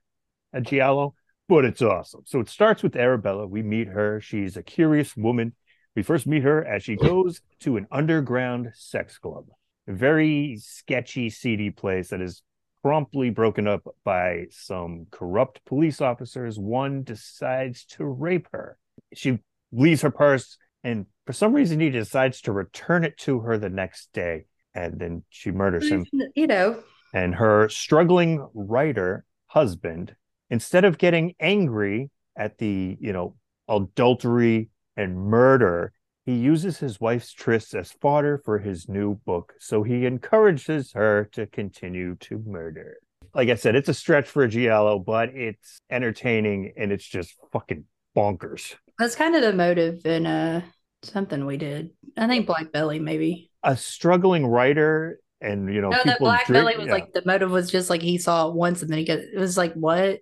Speaker 1: a Giallo, but it's awesome. So it starts with Arabella. We meet her. She's a curious woman. We first meet her as she oh. goes to an underground sex club, a very sketchy, seedy place that is promptly broken up by some corrupt police officers. One decides to rape her. She leaves her purse, and for some reason, he decides to return it to her the next day. And then she murders him.
Speaker 3: You know,
Speaker 1: And her struggling writer husband, instead of getting angry at the, you know, adultery and murder, he uses his wife's trysts as fodder for his new book. So he encourages her to continue to murder. Like I said, it's a stretch for a Giallo, but it's entertaining and it's just fucking bonkers.
Speaker 3: that's kind of the motive in uh something we did. I think Black Belly maybe.
Speaker 1: A struggling writer and you know
Speaker 3: No, that Black
Speaker 1: drink-
Speaker 3: Belly was
Speaker 1: yeah.
Speaker 3: like the motive was just like he saw it once and then he got it was like what?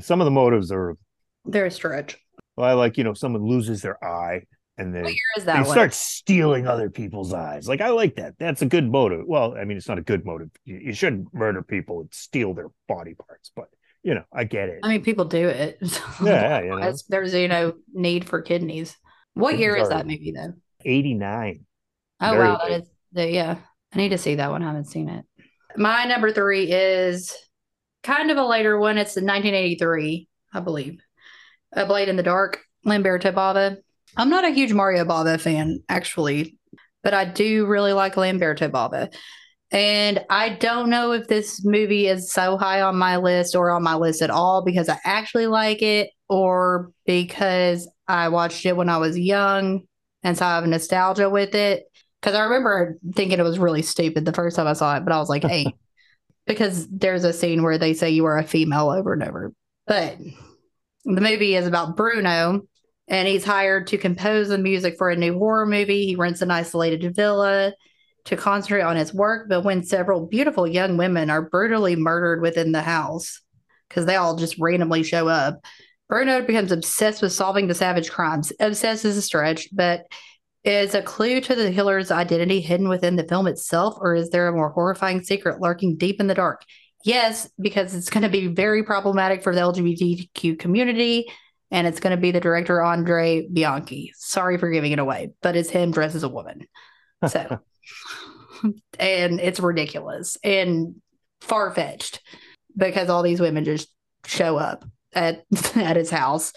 Speaker 1: some of the motives are
Speaker 3: They're a stretch.
Speaker 1: Well, like you know someone loses their eye and then they
Speaker 3: one?
Speaker 1: start stealing other people's eyes. Like I like that. That's a good motive. Well, I mean, it's not a good motive. You, you shouldn't murder people and steal their body parts, but you know, I get it.
Speaker 3: I mean, people do it.
Speaker 1: Yeah, you know.
Speaker 3: There's you know need for kidneys. What
Speaker 1: Kidneys
Speaker 3: year is that movie though?
Speaker 1: Eighty nine.
Speaker 3: Oh
Speaker 1: Very
Speaker 3: wow, that is the, yeah. I need to see that one. I haven't seen it. My number three is kind of a later one. It's in 1983, I believe. A Blade in the Dark, Lamberto Bava. I'm not a huge Mario Bava fan, actually. but I do really like Lamberto Bava. And I don't know if this movie is so high on my list or on my list at all because I actually like it or because I watched it when I was young and so I have nostalgia with it. Because I remember thinking it was really stupid the first time I saw it, but I was like hey, because there's a scene where they say you are a female over and over. But the movie is about Bruno and he's hired to compose the music for a new horror movie. He rents an isolated villa to concentrate on his work, but when several beautiful young women are brutally murdered within the house because they all just randomly show up, Bruno becomes obsessed with solving the savage crimes. Obsessed is a stretch, but is a clue to the killer's identity hidden within the film itself, or is there a more horrifying secret lurking deep in the dark? Yes, because it's going to be very problematic for the LGBTQ community, and it's going to be the director Andre Bianchi. Sorry for giving it away, but it's him dressed as a woman. So, and it's ridiculous and far fetched because all these women just show up at at his house.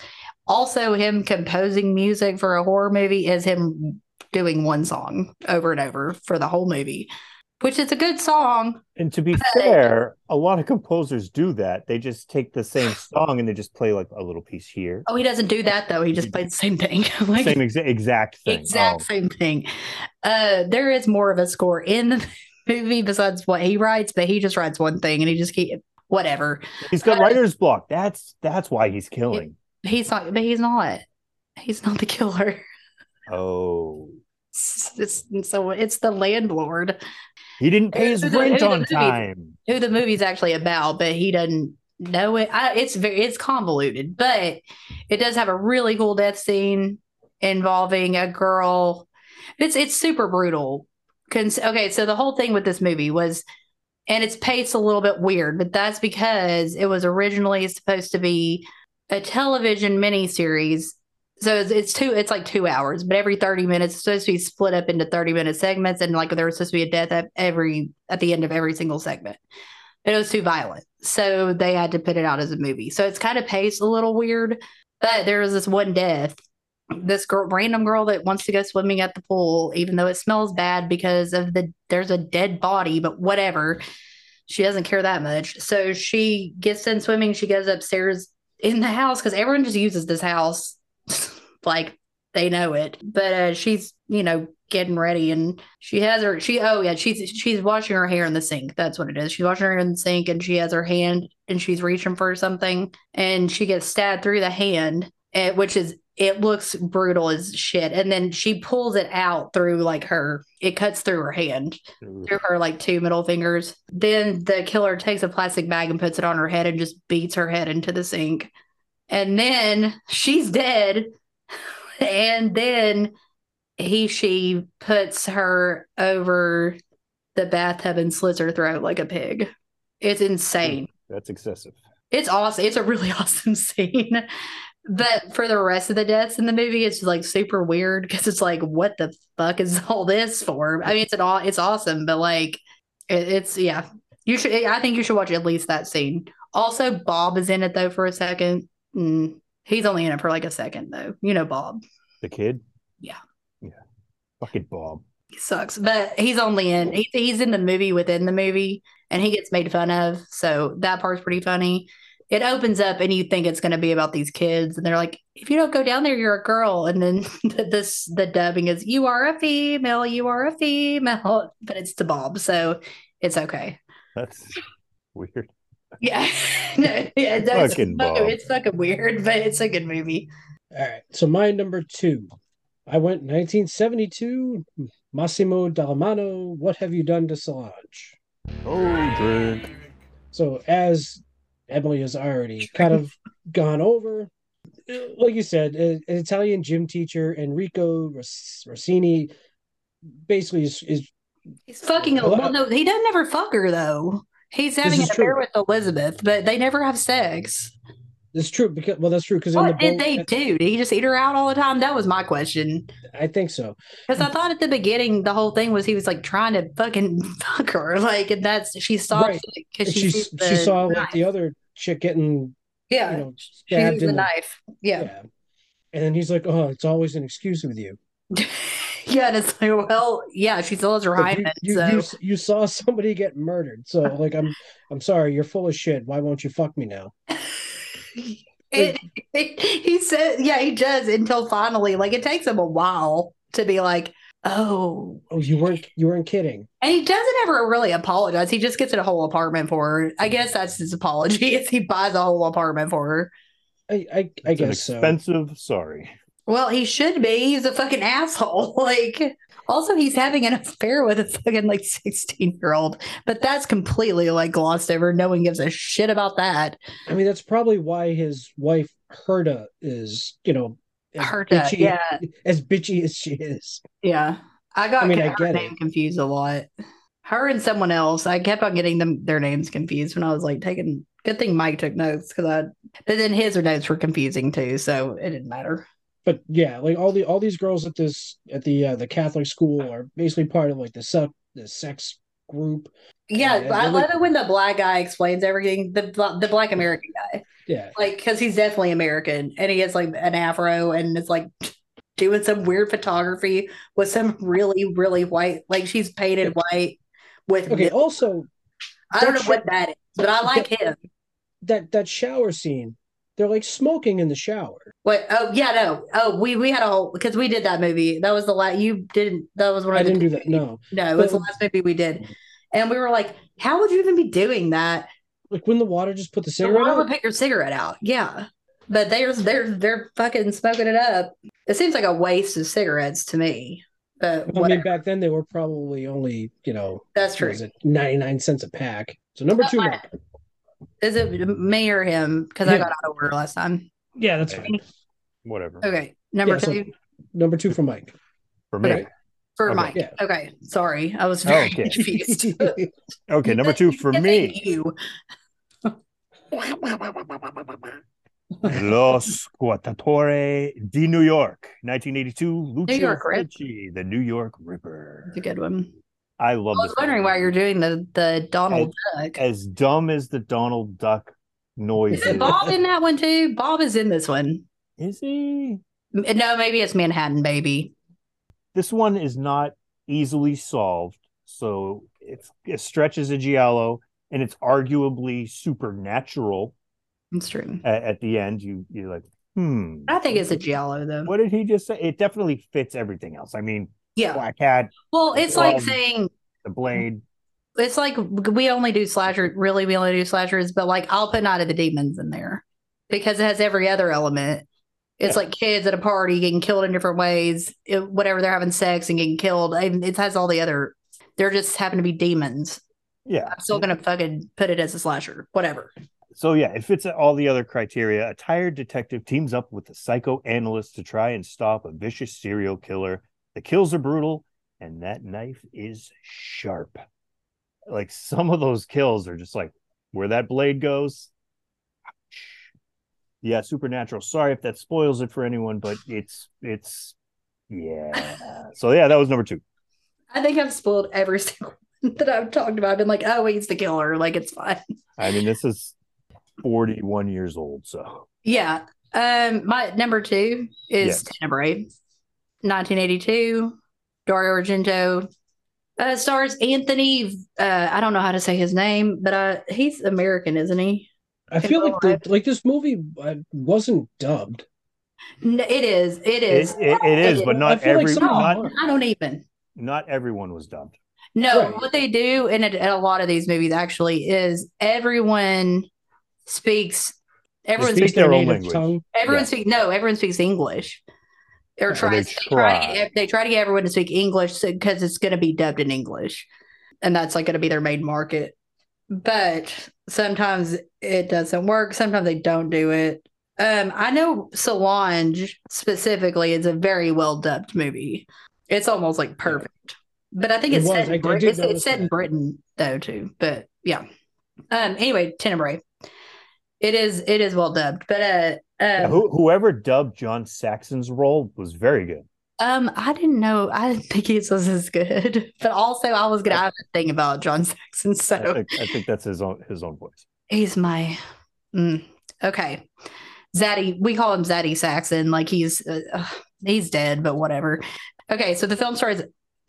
Speaker 3: Also, him composing music for a horror movie is him doing one song over and over for the whole movie, which is a good song.
Speaker 1: And to be fair, a lot of composers do that. They just take the same song and they just play like a little piece here.
Speaker 3: Oh, he doesn't do that though. He just played the same thing. like,
Speaker 1: same exa- exact thing.
Speaker 3: exact
Speaker 1: Oh.
Speaker 3: same thing. Uh, there is more of a score in the movie besides what he writes, but he just writes one thing and he just keep whatever.
Speaker 1: He's got
Speaker 3: Uh,
Speaker 1: writer's block. That's that's why he's killing.
Speaker 3: He's not, but he's not. He's not the killer.
Speaker 1: Oh.
Speaker 3: It's, so it's the landlord
Speaker 1: He didn't pay his rent on
Speaker 3: movie-
Speaker 1: time.
Speaker 3: who the movie's actually about, but he doesn't know it. I, it's very it's convoluted, but it does have a really cool death scene involving a girl. It's it's super brutal. Cons- okay, so the whole thing with this movie was, and it's paced a little bit weird, but that's because it was originally supposed to be a television miniseries. So it's, it's two, it's like two hours, but every 30 minutes it's supposed to be split up into 30 minute segments. And like there was supposed to be a death at every, at the end of every single segment. It was too violent. So they had to put it out as a movie. So it's kind of paced a little weird, but there was this one death. This girl, random girl that wants to go swimming at the pool, even though it smells bad because of the, there's a dead body, but whatever. She doesn't care that much. So she gets in swimming. She goes upstairs in the house because everyone just uses this house like they know it. But uh, she's, you know, getting ready and she has her she oh yeah, she's she's washing her hair in the sink. That's what it is. She's washing her hair in the sink and she has her hand and she's reaching for something and she gets stabbed through the hand, eh, which is it looks brutal as shit. And then she pulls it out through like her it cuts through her hand through her like two middle fingers. Then the killer takes a plastic bag and puts it on her head and just beats her head into the sink. And then she's dead. And then he she puts her over the bathtub and slits her throat like a pig. It's insane.
Speaker 1: That's excessive.
Speaker 3: It's awesome. It's a really awesome scene. But for the rest of the deaths in the movie, it's like super weird because it's like, what the fuck is all this for? I mean, it's an all it's awesome, but like, it, it's yeah. You should. I think you should watch at least that scene. Also, Bob is in it though for a second. Mm, he's only in it for like a second though. You know Bob.
Speaker 1: The kid?
Speaker 3: Yeah.
Speaker 1: Yeah. Fucking Bob.
Speaker 3: He sucks, but he's only in. He, he's in the movie within the movie, and he gets made fun of. So that part's pretty funny. It opens up, and you think it's going to be about these kids, and they're like, "If you don't go down there, you're a girl." And then this the dubbing is, "You are a female. You are a female," but it's to Bob, so it's okay.
Speaker 1: That's weird.
Speaker 3: Yeah, no, yeah, that's
Speaker 1: Fucking
Speaker 3: fucking, it's fucking weird, but it's a good movie.
Speaker 2: All right. So my number two. I went 1972. Massimo Dallamano. What have you done to Solange?
Speaker 1: Oh, drink.
Speaker 2: So as Emily has already kind of gone over, like you said, an Italian gym teacher Enrico Ros- Rossini basically is, is
Speaker 3: He's fucking.
Speaker 2: Well,
Speaker 3: Well, no, he doesn't ever fuck her though. He's having an affair with Elizabeth, but they never have sex.
Speaker 2: it's true because well that's true because in the
Speaker 3: What did
Speaker 2: boat,
Speaker 3: they do? Did he just eat her out all the time? That was my question.
Speaker 2: I think so.
Speaker 3: Because I thought at the beginning the whole thing was he was like trying to fucking fuck her, like, and that's she stopped
Speaker 2: Right.
Speaker 3: because she
Speaker 2: she she saw like the other chick getting
Speaker 3: yeah,
Speaker 2: you know stabbed in
Speaker 3: the
Speaker 2: the
Speaker 3: knife. Yeah,
Speaker 2: yeah. And then he's like, "Oh, it's always an excuse with you."
Speaker 3: Yeah, and it's like, well, yeah, she still has her
Speaker 2: Like,
Speaker 3: hymen.
Speaker 2: you,
Speaker 3: so
Speaker 2: you, you, you saw somebody get murdered. So like I'm I'm sorry, you're full of shit. Why won't you fuck me now?
Speaker 3: it, it- he said, yeah, he does until finally, like, it takes him a while to be like, oh,
Speaker 2: Oh, you weren't you weren't kidding.
Speaker 3: and he doesn't ever really apologize. He just gets a whole apartment for her. I guess that's his apology. Is he buys a whole apartment for her.
Speaker 2: I I, I
Speaker 1: It's an
Speaker 2: guess so.
Speaker 1: expensive. Sorry.
Speaker 3: Well, he should be. He's a fucking asshole. Like, also, he's having an affair with a fucking like 16 year old, but that's completely like glossed over. No one gives a shit about that.
Speaker 2: I mean, that's probably why his wife Herta is, you know, as
Speaker 3: Herta,
Speaker 2: bitchy,
Speaker 3: yeah.
Speaker 2: as bitchy as she is.
Speaker 3: Yeah. I got
Speaker 2: I mean, I get
Speaker 3: name
Speaker 2: it.
Speaker 3: confused a lot. Her and someone else. I kept on getting them their names confused when I was like taking good thing Mike took notes because I but then his notes were confusing too, so it didn't matter.
Speaker 2: But yeah, like all the all these girls at this at the uh, the Catholic school are basically part of like the sex the sex group.
Speaker 3: Yeah,
Speaker 2: Yeah,
Speaker 3: I love
Speaker 2: like-
Speaker 3: it when the black guy explains everything. The the black American guy,
Speaker 2: Yeah,
Speaker 3: like because he's definitely American and he has like an afro and it's like doing some weird photography with some really really white, like she's painted white with.
Speaker 2: Okay. Also,
Speaker 3: I don't know
Speaker 2: that
Speaker 3: what that is, but I like him.
Speaker 2: that that shower scene, they're like smoking in the shower.
Speaker 3: Wait, oh yeah, no, oh we we had a whole because we did that movie. That was the last you didn't. That was one of
Speaker 2: I didn't do that. No,
Speaker 3: No, it was the last movie we did, and we were like, how would you even be doing that?
Speaker 2: like when the water just put the cigarette
Speaker 3: why would
Speaker 2: out.
Speaker 3: pick your cigarette out? Yeah, but they're they're they're fucking smoking it up. It seems like a waste of cigarettes to me. But
Speaker 2: I mean, back then they were probably only you know
Speaker 3: that's true.
Speaker 2: ninety nine cents a pack. So number two.
Speaker 3: Is it me or him? Because I got out of order last time.
Speaker 2: Yeah, that's fine.
Speaker 1: Whatever.
Speaker 3: Okay, number
Speaker 2: Yeah, so-
Speaker 3: two
Speaker 2: Number two for Mike.
Speaker 1: For me.
Speaker 2: Okay.
Speaker 3: for
Speaker 1: okay.
Speaker 3: Mike.
Speaker 2: Yeah.
Speaker 3: Okay, sorry, I was very
Speaker 1: Okay.
Speaker 3: confused.
Speaker 1: Okay. Number two for me.
Speaker 3: You.
Speaker 1: Los Squattatori di New York, 1982. Lucio
Speaker 3: York Rip.
Speaker 1: Fulci, the New York Ripper.
Speaker 3: It's a good one.
Speaker 1: I love
Speaker 3: I was wondering
Speaker 1: movie.
Speaker 3: why you're doing the the Donald Duck.
Speaker 1: as dumb as the Donald Duck noise
Speaker 3: Is it Bob in that one too? Bob is in this one.
Speaker 1: Is he?
Speaker 3: No, maybe it's Manhattan Baby.
Speaker 1: This one is not easily solved, so it's it stretches a giallo, and it's arguably supernatural.
Speaker 3: It's true.
Speaker 1: At, at the end, you you're like, hmm,
Speaker 3: I think it's a giallo though.
Speaker 1: what did he just say? It definitely fits everything else. I mean,
Speaker 3: Yeah.
Speaker 1: Black Hat,
Speaker 3: Well, it's like
Speaker 1: Um,
Speaker 3: saying
Speaker 1: the Blade.
Speaker 3: it's like we only do slasher. Really, we only do slashers, but like I'll put Night of the Demons in there because it has every other element. It's
Speaker 1: Yeah.
Speaker 3: like kids at a party getting killed in different ways. It, whatever they're having sex and getting killed. And it has all the other. They're just happen to be demons.
Speaker 1: Yeah.
Speaker 3: I'm still gonna fucking put it as a slasher. Whatever.
Speaker 1: So yeah, it fits all the other criteria. A tired detective teams up with a psychoanalyst to try and stop a vicious serial killer. The kills are brutal, and that knife is sharp. Like some of those kills are just like where that blade goes. Yeah, supernatural. Sorry if that spoils it for anyone, but it's it's yeah. So yeah, that was number two.
Speaker 3: I think I've spoiled every single one that I've talked about. I've been like, oh, he's the killer. Like it's fine.
Speaker 1: I mean, this is 41 years old, so
Speaker 3: Yeah. Um, my number two is
Speaker 1: Yes.
Speaker 3: Tenebrae, 1982. Dario Argento uh, stars Anthony. Uh, I don't know how to say his name, but uh, he's American, isn't he?
Speaker 2: I feel like the, like this movie uh, wasn't dubbed.
Speaker 3: N- It is. It is.
Speaker 1: it, it, it is, but not
Speaker 2: feel like
Speaker 1: every
Speaker 2: some of them
Speaker 1: not.
Speaker 3: I don't even.
Speaker 1: not everyone was dubbed.
Speaker 3: No,
Speaker 2: Right.
Speaker 3: what they do in a, in a lot of these movies actually is everyone speaks. Everyone
Speaker 1: speak
Speaker 3: speaks.
Speaker 1: their own language.
Speaker 2: tongue.
Speaker 3: Everyone
Speaker 1: yeah.
Speaker 3: speaks. No, everyone speaks English. Or tries.
Speaker 1: they
Speaker 3: They try. to get, they try to get everyone to speak English because it's going to be dubbed in English, and that's like going to be their main market. But sometimes it doesn't work. Sometimes they don't do it. Um, I know Solange specifically is a very well dubbed movie. It's almost like perfect. But I think it's
Speaker 2: was.
Speaker 3: set in Brit- it's, it's set in. Britain though too. But yeah. Um. Anyway, Tenebrae. It is. It is well dubbed. But uh.
Speaker 1: Yeah,
Speaker 3: Um,
Speaker 1: who, whoever dubbed John Saxon's role was very good.
Speaker 3: um, I didn't know. I didn't think he was as good. But also, I was gonna have a thing about John Saxon.
Speaker 1: I
Speaker 3: So
Speaker 1: think, I think that's his own his own voice.
Speaker 3: he's my. Mm, okay, Zaddy. We call him Zaddy Saxon. Like he's uh, he's dead, but whatever. Okay, so the film stars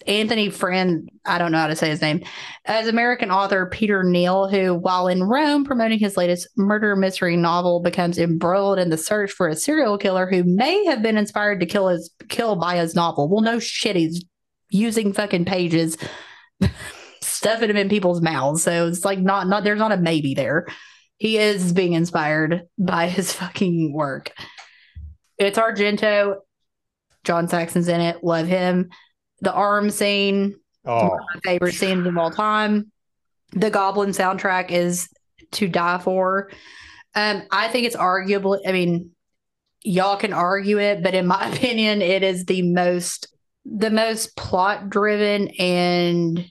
Speaker 3: Anthony Friend, I don't know how to say his name, as American author Peter Neal, who, while in Rome promoting his latest murder mystery novel, becomes embroiled in the search for a serial killer who may have been inspired to kill his kill by his novel. Well, no shit, he's using fucking pages, stuffing them in people's mouths. So it's like not not there's not a maybe there. He is being inspired by his fucking work. It's Argento. John Saxon's in it. Love him. The arm scene,
Speaker 1: Oh,
Speaker 3: one of my favorite scenes of all time. The Goblin soundtrack is to die for. Um, I think it's arguably, I mean, y'all can argue it, but in my opinion, it is the most the most plot driven and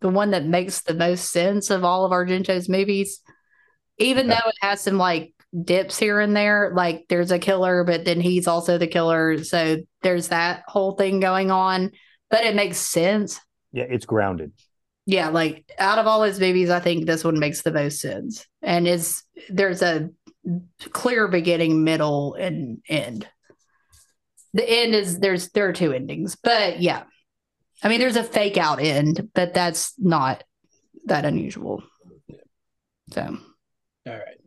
Speaker 3: the one that makes the most sense of all of Argento's movies. Even
Speaker 1: Yeah.
Speaker 3: though it has some like dips here and there, like there's a killer, but then he's also the killer. So there's that whole thing going on. But it makes sense.
Speaker 1: yeah, it's grounded.
Speaker 3: Yeah, like out of all his movies, I think this one makes the most sense. And is there's a clear beginning, middle, and end. The end is there's there are two endings, but yeah. I mean, there's a fake out end, but that's not that unusual. So
Speaker 2: All right.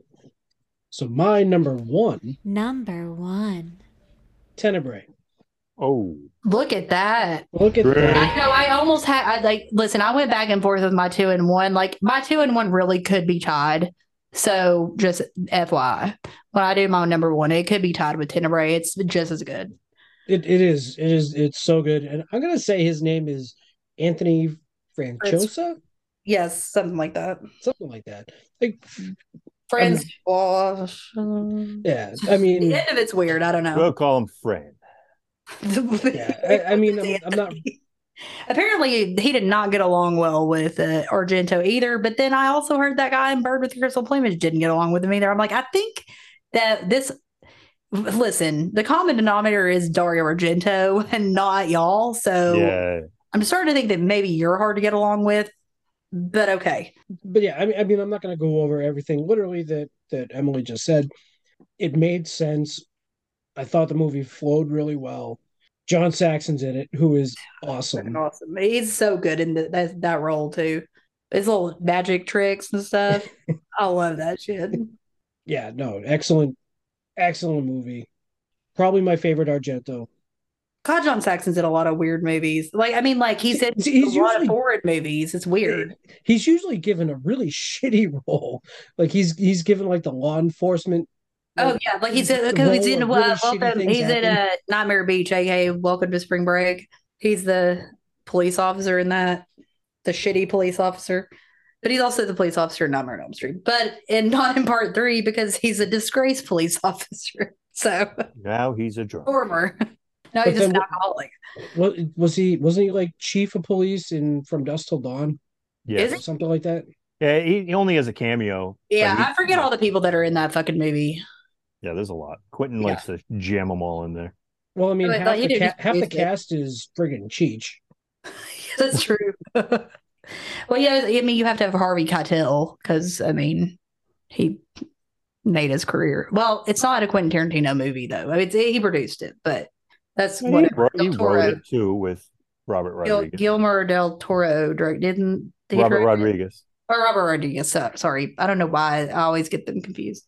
Speaker 2: So my number one,
Speaker 5: Number one.
Speaker 2: Tenebrae.
Speaker 1: Oh,
Speaker 3: look at that.
Speaker 2: Look at
Speaker 1: Great.
Speaker 2: that.
Speaker 3: I know. I almost had. I like. Listen, I went back and forth with my two and one. Like my two and one really could be tied. So just FYI, when I do my number one, it could be tied with Tenebrae. It's just as good.
Speaker 2: It it is. It is it's so good. And I'm gonna say his name is Anthony Franciosa,
Speaker 3: Yes, something like that.
Speaker 2: something like that. Like
Speaker 3: Friends.
Speaker 2: yeah, I
Speaker 3: the
Speaker 2: mean
Speaker 3: end of it's weird. I don't know.
Speaker 1: we'll call him friend.
Speaker 2: yeah, I, I mean I'm, I'm not
Speaker 3: Apparently, he did not get along well with uh, Argento either. But then I also heard that guy in Bird with the Crystal Plumage didn't get along with him either. I'm like, I think that this. Listen, the common denominator is Dario Argento and not y'all. So
Speaker 1: Yeah,
Speaker 3: I'm starting to think that maybe you're hard to get along with. But okay,
Speaker 2: but yeah, I mean I mean I'm not gonna go over everything literally that that Emily just said. It made sense. I thought the movie flowed really well. John Saxon's in it, who is awesome.
Speaker 3: Awesome. He's so good in the, that that role too. His little magic tricks and stuff. I love that shit.
Speaker 2: Yeah, no, excellent, excellent movie. Probably my favorite Argento.
Speaker 3: God, John Saxon's in a lot of weird movies. Like, I mean, like he's in
Speaker 2: He's
Speaker 3: a lot
Speaker 2: usually-
Speaker 3: of foreign movies. It's weird.
Speaker 2: He's usually given a really shitty role. Like he's he's given like the law enforcement.
Speaker 3: Oh yeah, like he's in,
Speaker 2: the
Speaker 3: because he's in
Speaker 2: of really
Speaker 3: uh, welcome.
Speaker 2: things
Speaker 3: He's in
Speaker 2: happen.
Speaker 3: uh, Nightmare Beach, aka Welcome to Spring Break. He's the police officer in that, the shitty police officer. But he's also the police officer in Nightmare on Elm Street. But and not in part three because he's a disgraced police officer. So
Speaker 1: now he's a drunk.
Speaker 3: former. No,
Speaker 2: But
Speaker 3: he's just an
Speaker 2: then-
Speaker 3: alcoholic.
Speaker 2: What was he? Wasn't he like chief of police in From Dusk Till Dawn,
Speaker 1: Yeah,
Speaker 2: or something like that?
Speaker 1: yeah. He, he only has a cameo.
Speaker 3: Yeah,
Speaker 1: he-
Speaker 3: I forget all the people that are in that fucking movie.
Speaker 1: Yeah, there's a lot. Quentin
Speaker 3: Yeah.
Speaker 1: likes to jam them all in there.
Speaker 2: Well, I mean,
Speaker 3: Oh, I
Speaker 2: half the, ca- half the cast is friggin' Cheech.
Speaker 3: That's true. well, yeah, I mean, you have to have Harvey Keitel because I mean, he made his career. Well, it's not a Quentin Tarantino movie though. I mean, it's, he produced it, but that's
Speaker 1: He,
Speaker 3: what
Speaker 1: wrote, he
Speaker 3: Del
Speaker 1: wrote it too with Robert
Speaker 3: Gil,
Speaker 1: Rodriguez.
Speaker 3: Guillermo del Toro directed. Didn't
Speaker 1: Robert
Speaker 3: direct it?
Speaker 1: Rodriguez.
Speaker 3: or Robert Rodriguez? so- Sorry, I don't know why I always get them confused.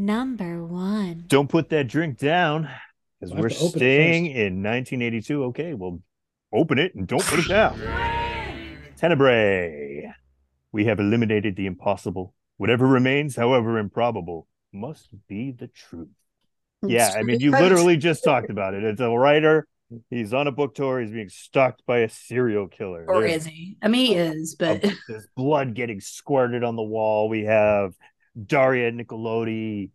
Speaker 5: Number one.
Speaker 1: Don't put that drink down because
Speaker 2: We'll
Speaker 1: we're
Speaker 2: have to open it
Speaker 1: staying in 1982. Okay, well, open it and don't put it down. Tenebrae. We have eliminated the impossible. Whatever remains, however improbable, must be the truth. Yeah, I mean, you literally just talked about it. It's a writer. He's on a book tour. He's being stalked by a serial killer.
Speaker 3: or
Speaker 1: There's-
Speaker 3: is he? I mean, he is, but
Speaker 1: there's blood getting squirted on the wall. We have Daria Nicolodi.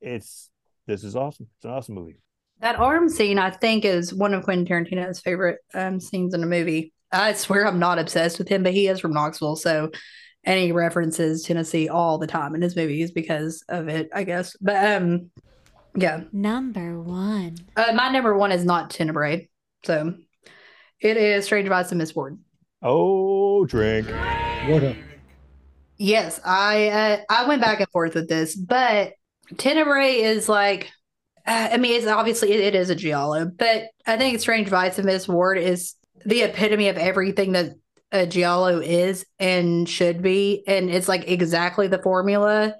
Speaker 1: It's this is awesome. It's an awesome movie.
Speaker 3: That arm scene, I think, is one of Quentin Tarantino's favorite um, scenes in a movie. I swear I'm not obsessed with him, but he is from Knoxville, so and he references Tennessee all the time in his movies because of it, I guess. But um, yeah,
Speaker 5: Number one.
Speaker 3: uh, my number one is not Tenebrae, so it is Strange Advice of Miss Wardh.
Speaker 1: Oh, drink.
Speaker 2: What a
Speaker 3: Yes, I uh, I went back and forth with this, but Tenebrae is like uh, I mean, it's obviously it, it is a giallo, but I think Strange Vice of Miss Wardh is the epitome of everything that a giallo is and should be, and it's like exactly the formula.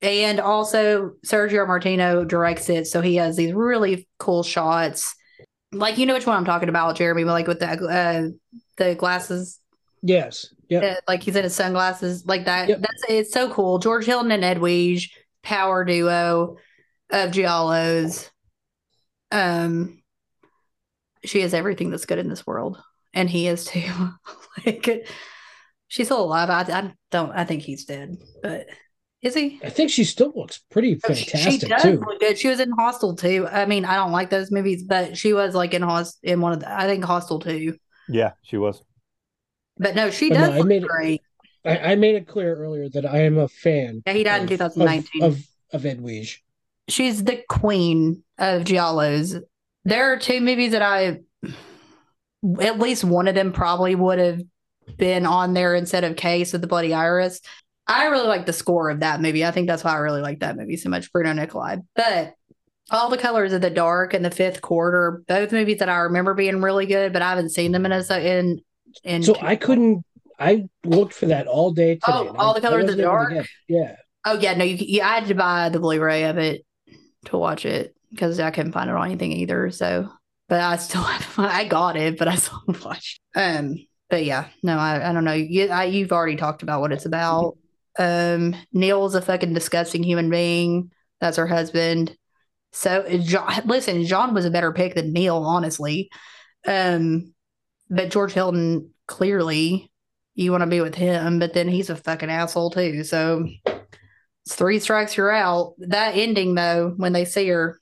Speaker 3: And also, Sergio Martino directs it, so he has these really cool shots. Like you know which one I'm talking about, Jeremy, but like with the uh, the glasses
Speaker 2: Yes. Yep.
Speaker 3: uh, like he's in his sunglasses like that.
Speaker 2: Yep.
Speaker 3: That's it's so cool. George Hilton and Ed Edwige, power duo of Giallos. Um, she is everything that's good in this world, and he is too. like, she's still alive. I, I don't. I think he's dead, but is he?
Speaker 2: I think she still looks pretty
Speaker 3: Oh, she-
Speaker 2: fantastic
Speaker 3: she does
Speaker 2: too.
Speaker 3: look good. She was in Hostel too. I mean, I don't like those movies, but she was like in Host in one of the. I think Hostel too.
Speaker 1: Yeah, she was.
Speaker 3: But no, she
Speaker 2: But no,
Speaker 3: does
Speaker 2: I
Speaker 3: look
Speaker 2: made it-
Speaker 3: great.
Speaker 2: I, I made it clear earlier that I am a fan.
Speaker 3: Yeah, he died in 2019.
Speaker 2: of of, of Edwige.
Speaker 3: she's the queen of giallos. There are two movies that I, at least one of them probably would have been on there instead of Case of the Bloody Iris. I really like the score of that movie. I think that's why I really like that movie so much, Bruno Nicolai. But All the Colors of the Dark and The Fifth Cord, both movies that I remember being really good, but I haven't seen them in a in in.
Speaker 2: So I couldn't. I looked for that all day today.
Speaker 3: Oh, All
Speaker 2: I-
Speaker 3: the Colors of the Dark?
Speaker 2: Yeah.
Speaker 3: Oh yeah, no, you, you I had to buy the Blu-ray of it to watch it because I couldn't find it on anything either. So, but I still I got it, but I still watched. Um, but yeah, no, I, I don't know. You, I, you've already talked about what it's about. Um, Neil's a fucking disgusting human being. That's her husband. So, John, listen, John was a better pick than Neil, honestly. Um, but George Hilton clearly you want to be with him, but then he's a fucking asshole too. So it's three strikes, you're out. That ending though, when they see her,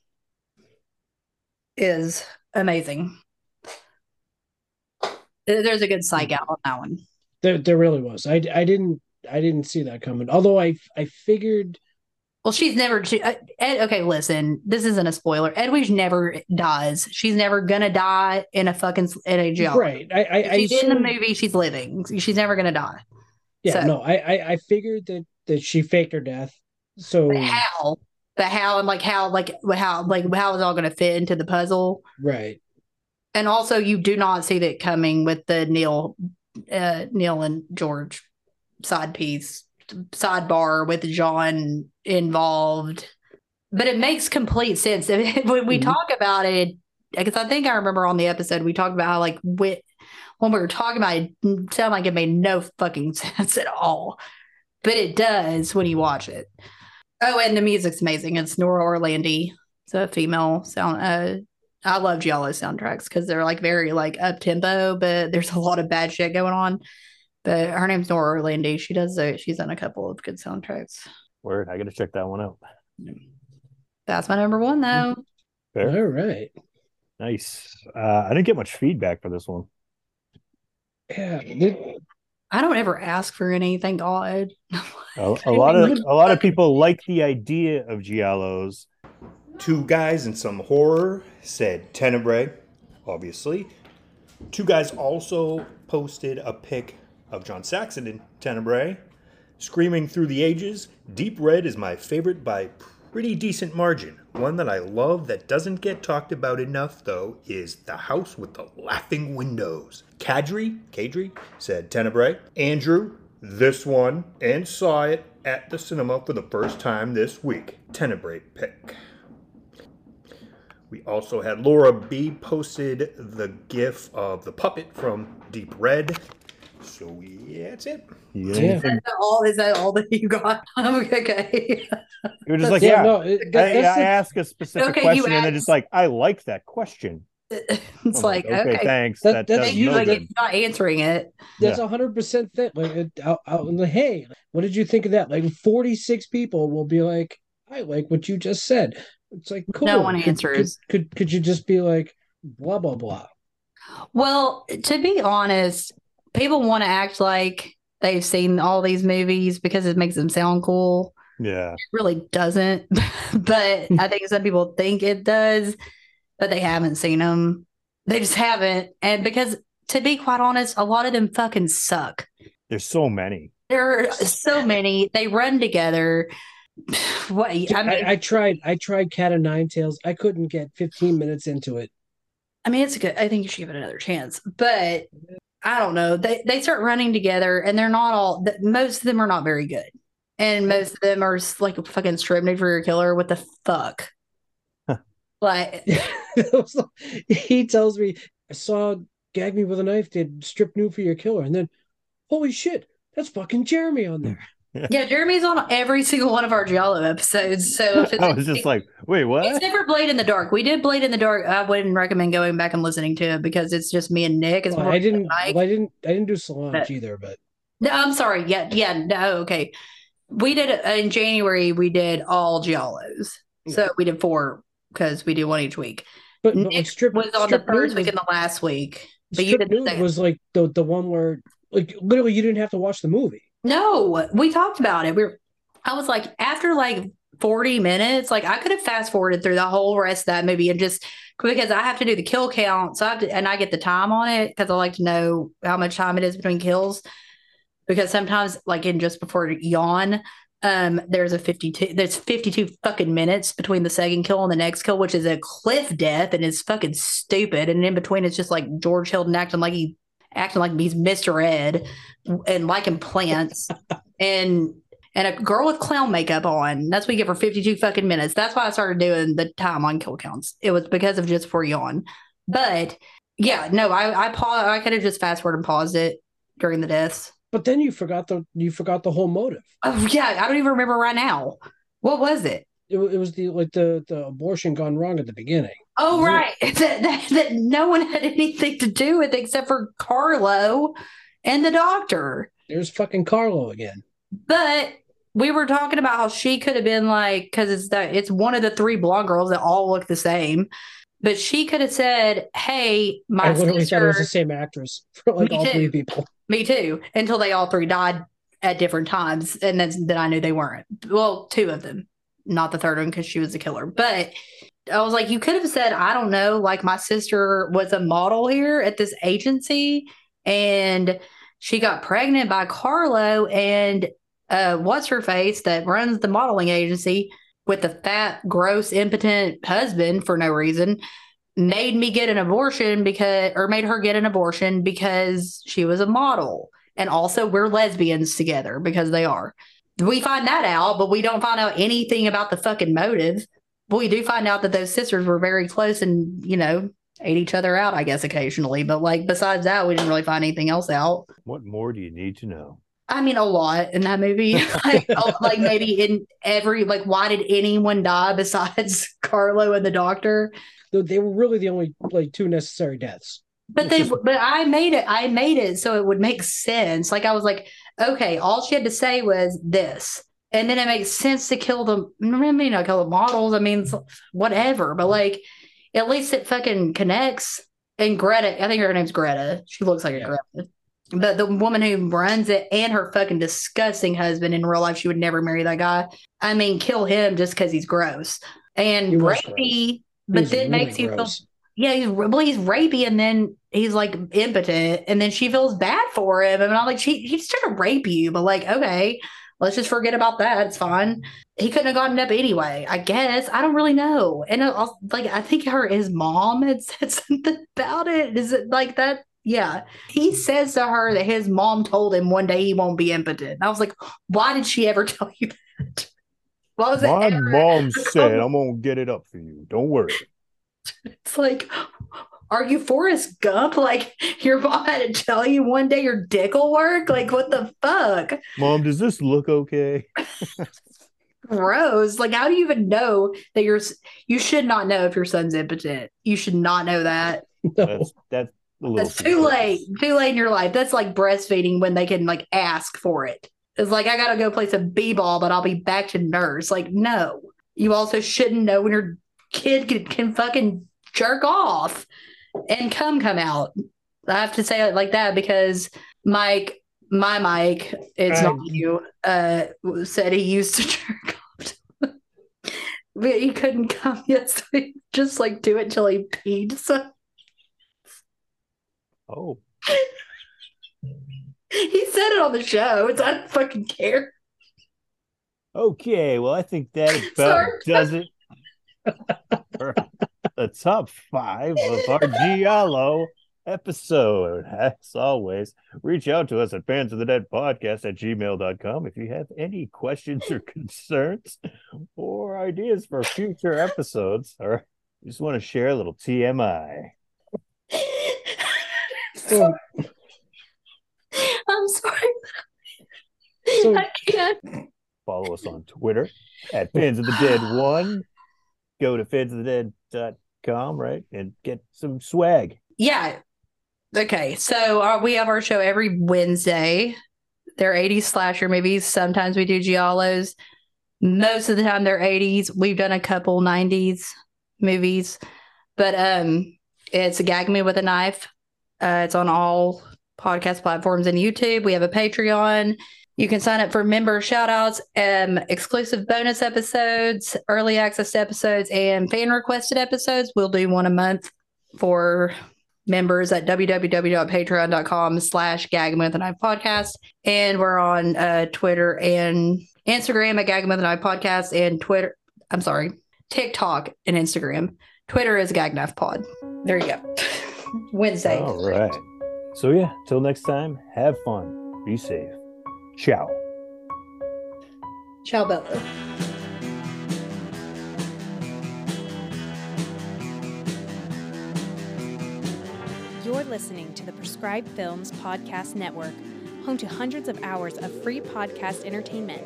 Speaker 3: is amazing. There's a good psych hmm. out on that one.
Speaker 2: There, there really was. I, I didn't, I didn't see that coming. Although I, I figured.
Speaker 3: Well, she's never. She, uh, Ed, okay, listen. This isn't a spoiler. Edwige never dies. She's never gonna die in a fucking in a jail.
Speaker 2: Right. I, I,
Speaker 3: she's in the movie. She's living. She's never gonna die.
Speaker 2: Yeah.
Speaker 3: so-
Speaker 2: No. I, I, I figured that that she faked her death. So
Speaker 3: But how? But how? And like how? Like how? Like how is all gonna fit into the puzzle?
Speaker 2: right.
Speaker 3: And also, you do not see that coming with the Neil, uh, Neil and George side piece sidebar with John involved. But it makes complete sense when we
Speaker 2: Mhm.
Speaker 3: talk about it. Because I think I remember on the episode we talked about how like wit when we were talking about it, it sounded like it made no fucking sense at all. But it does when you watch it. Oh, and the music's amazing. It's Nora Orlandi. It's a female sound. Uh, I love Giallo soundtracks because they're like very like up tempo, but there's a lot of bad shit going on. But her name's Nora Orlandi. She does. A, she's done a couple of good soundtracks.
Speaker 1: Word. I got to check that one out.
Speaker 3: That's my number one though.
Speaker 1: Fair.
Speaker 2: All right.
Speaker 1: Nice. Uh, I didn't get much feedback for this one.
Speaker 2: Yeah. th-
Speaker 3: I don't ever ask for anything, God.
Speaker 1: A, a lot of a lot of people like the idea of giallos.
Speaker 6: Two guys and some horror said Tenebrae, obviously. Two guys also posted a pic of John Saxon in Tenebrae. Screaming through the ages, Deep Red is my favorite by pretty decent margin. One that I love that doesn't get talked about enough, though, is The House with the Laughing Windows. Kadri, Kadri, said Tenebrae. Andrew, this one, and saw it at the cinema for the first time this week. Tenebrae pick. We also had Laura B posted the gif of the puppet from Deep Red. So yeah, that's it.
Speaker 1: You, got
Speaker 2: Yeah.
Speaker 3: Is that all is that all that you got? okay.
Speaker 1: you were just like,
Speaker 2: yeah.
Speaker 1: yeah.
Speaker 2: No. it- that-
Speaker 1: I, I ask a specific
Speaker 3: Okay, you
Speaker 1: question and then
Speaker 3: asked-
Speaker 1: just like, I like that question.
Speaker 3: it's
Speaker 1: I'm
Speaker 3: like okay.
Speaker 1: thanks.
Speaker 2: That-
Speaker 1: That,
Speaker 2: that's
Speaker 1: does
Speaker 3: You
Speaker 1: no
Speaker 3: like
Speaker 1: good.
Speaker 3: it's not answering it.
Speaker 2: That's a hundred percent thing. Like, it, out, out in the hey, what did you think of that? Like, forty six people will be like, "I like what you just said." It's like cool.
Speaker 3: No one
Speaker 2: Could-
Speaker 3: answers.
Speaker 2: Could, could could you just be like, blah blah blah?
Speaker 3: Well, to be honest, people want to act like they've seen all these movies because it makes them sound cool.
Speaker 1: Yeah.
Speaker 3: It really doesn't. but I think some people think it does, but they haven't seen them. They just haven't. And because, to be quite honest, a lot of them fucking suck.
Speaker 1: There's so many.
Speaker 3: There are so many. They run together. what? I mean,
Speaker 2: I, I tried. I tried Cat of Nine Tails. I couldn't get 15 minutes into it.
Speaker 3: I mean, it's a good. I think you should give it another chance, but I don't know. They they start running together, and they're not all. Most of them are not very good, and most of them are like a fucking strip for your killer. What the fuck? like,
Speaker 2: he tells me, I saw Gag Me with a Knife did Strip Nude for Your Killer. And then, holy shit, that's fucking Jeremy on there.
Speaker 3: Yeah, Jeremy's on every single one of our Giallo episodes. So if it's,
Speaker 1: I was just like, wait, what?
Speaker 3: Except for Blade in the Dark. We did Blade in the Dark. I wouldn't recommend going back and listening to it because it's just me and Nick. It's
Speaker 2: Well, I didn't.
Speaker 3: Mike.
Speaker 2: well, I didn't. I didn't do Solange
Speaker 3: But-
Speaker 2: either. But
Speaker 3: No, I'm sorry. Yeah, yeah, no, okay. We did uh, in January. We did all giallos, so we did four because we do one each week.
Speaker 2: but, but
Speaker 3: Nick
Speaker 2: like Strip
Speaker 3: was on
Speaker 2: Strip
Speaker 3: the first
Speaker 2: Nude
Speaker 3: week
Speaker 2: was,
Speaker 3: and the last week, but you did the
Speaker 2: Nude was like the the one where like literally you didn't have to watch the movie.
Speaker 3: No, we talked about it. We were, I was like, after like 40 minutes, like I could have fast forwarded through the whole rest of that movie and just because I have to do the kill count. So I have to, and I get the time on it because I like to know how much time it is between kills. Because sometimes, like in Just Before Dawn, um, there's a 52, there's 52 fucking minutes between the second kill and the next kill, which is a cliff death and it's fucking stupid. And in between, it's just like George Hilton acting like he acting like he's Mr. Ed and liking plants and and a girl with clown makeup on. That's what you get for 52 fucking minutes. That's why I started doing the time on kill counts. It was because of just for Dawn. But yeah, no, I I pause I could have just fast forward and paused it during the deaths.
Speaker 2: But then you forgot the you forgot the whole motive.
Speaker 3: Oh yeah, I don't even remember right now. What was it?
Speaker 2: It, it was the like the the abortion gone wrong at the beginning.
Speaker 3: Oh right. That, that, that no one had anything to do with except for Carlo and the doctor.
Speaker 2: There's fucking Carlo again.
Speaker 3: But we were talking about how she could have been like, because it's that it's one of the three blonde girls that all look the same. But she could have said, "Hey, my
Speaker 2: I literally thought it was the same actress for like
Speaker 3: Me
Speaker 2: all three people.
Speaker 3: me too," until they all three died at different times, and then then I knew they weren't. Well, two of them, not the third one because she was the killer. But I was like, you could have said, I don't know, like my sister was a model here at this agency, and she got pregnant by Carlo and uh what's her face that runs the modeling agency with the fat, gross, impotent husband for no reason made me get an abortion because or made her get an abortion because she was a model. And also we're lesbians together because they are. We find that out, but we don't find out anything about the fucking motive. But we do find out that those sisters were very close and, you know, ate each other out, I guess, occasionally. But like besides that, we didn't really find anything else out.
Speaker 1: What more do you need to know?
Speaker 3: I mean, a lot in that movie. like, oh, like maybe in every like, why did anyone die besides Carlo and the doctor?
Speaker 2: They- They were really the only like two necessary deaths.
Speaker 3: But they,
Speaker 2: just-
Speaker 3: but I made it. I made it so it would make sense. Like I was like, okay, all she had to say was this, and then it makes sense to kill the. I mean, not kill the models. I mean, whatever. But like, at least it fucking connects. And Greta, I think her name's Greta. She looks like a Greta. But the woman who runs it and her fucking disgusting husband in real life, she would never marry that guy. I mean, kill him just because he's gross and
Speaker 2: He
Speaker 3: rapey. But then
Speaker 2: really
Speaker 3: makes you feel yeah, he's well, he's rapey, and then he's like impotent, and then she feels bad for him, and I'm like, she he's trying to rape you, but like, okay, let's just forget about that. It's fine. He couldn't have gotten up anyway, I guess. I don't really know, and uh, it also, like, I think her his mom had said something about it. Is it like that? Yeah, he says to her that his mom told him one day he won't be impotent. And I was like, why did she ever tell you that? What was
Speaker 1: My mom said I'm gonna get it up for you. Don't worry.
Speaker 3: It's like, are you Forrest Gump? Like, your mom had to tell you one day your dick will work? Like, what the fuck?
Speaker 1: Mom, does this look okay?
Speaker 3: Gross. Like, how do you even know that you're, you should not know if your son's impotent. You should not know that.
Speaker 2: No.
Speaker 1: That's that's
Speaker 3: That's too late. Too late in your life. That's like breastfeeding when they can, like, ask for it. It's like, I got to go play some B ball, but I'll be back to nurse. Like, no. You also shouldn't know when your kid can, can fucking jerk off and come come out. I have to say it like that because Mike, my Mike, it's
Speaker 2: I-
Speaker 3: not you, uh, said he used to jerk off. but he couldn't come yesterday. just like do it till he peed. So
Speaker 1: Oh,
Speaker 3: he said it on the show. It's I don't fucking care.
Speaker 1: Okay, well, I think that about
Speaker 3: Sorry.
Speaker 1: does it the top five of our Giallo episode. As always, reach out to us at fans of the dead podcast at gmail.com if you have any questions or concerns or ideas for future episodes or you just want to share a little TMI.
Speaker 2: So,
Speaker 3: I'm sorry.
Speaker 2: so
Speaker 3: I can't.
Speaker 1: Follow us on Twitter at fans of the dead one. Go to fansofthedead.com, right? And get some swag.
Speaker 3: Yeah. Okay. So uh, we have our show every Wednesday. They're 80s slasher movies. Sometimes we do giallos. Most of the time they're 80s. We've done a couple 90s movies, but um, it's gag me with a knife. Uh, it's on all podcast platforms and YouTube. We have a Patreon. You can sign up for member shout outs, um, exclusive bonus episodes, early access episodes, and fan requested episodes. We'll do one a month for members at www.patreon.com slash gag with a knife podcast. And we're on uh, Twitter and Instagram at gag with a knife podcast and Twitter. I'm sorry, TikTok and Instagram. Twitter is gag pod. There you go. Wednesday.
Speaker 1: All right. So, yeah, till next time, have fun, be safe. Ciao.
Speaker 3: Ciao, Bella.
Speaker 7: You're listening to the Prescribed Films Podcast Network, home to hundreds of hours of free podcast entertainment.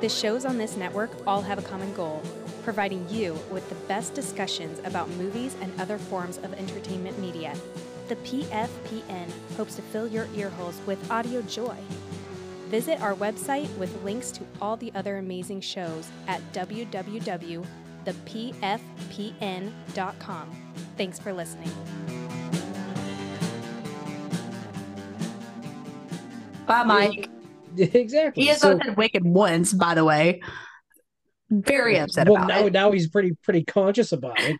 Speaker 7: The shows on this network all have a common goal providing you with the best discussions about movies and other forms of entertainment media. The PFPN hopes to fill your earholes with audio joy. Visit our website with links to all the other amazing shows at www.thepfpn.com. Thanks for listening.
Speaker 3: Bye, Mike.
Speaker 2: exactly.
Speaker 3: He has
Speaker 2: So-
Speaker 3: not said wicked once, by the way. Very upset
Speaker 2: well,
Speaker 3: about
Speaker 2: now,
Speaker 3: it.
Speaker 2: now he's pretty pretty conscious about it.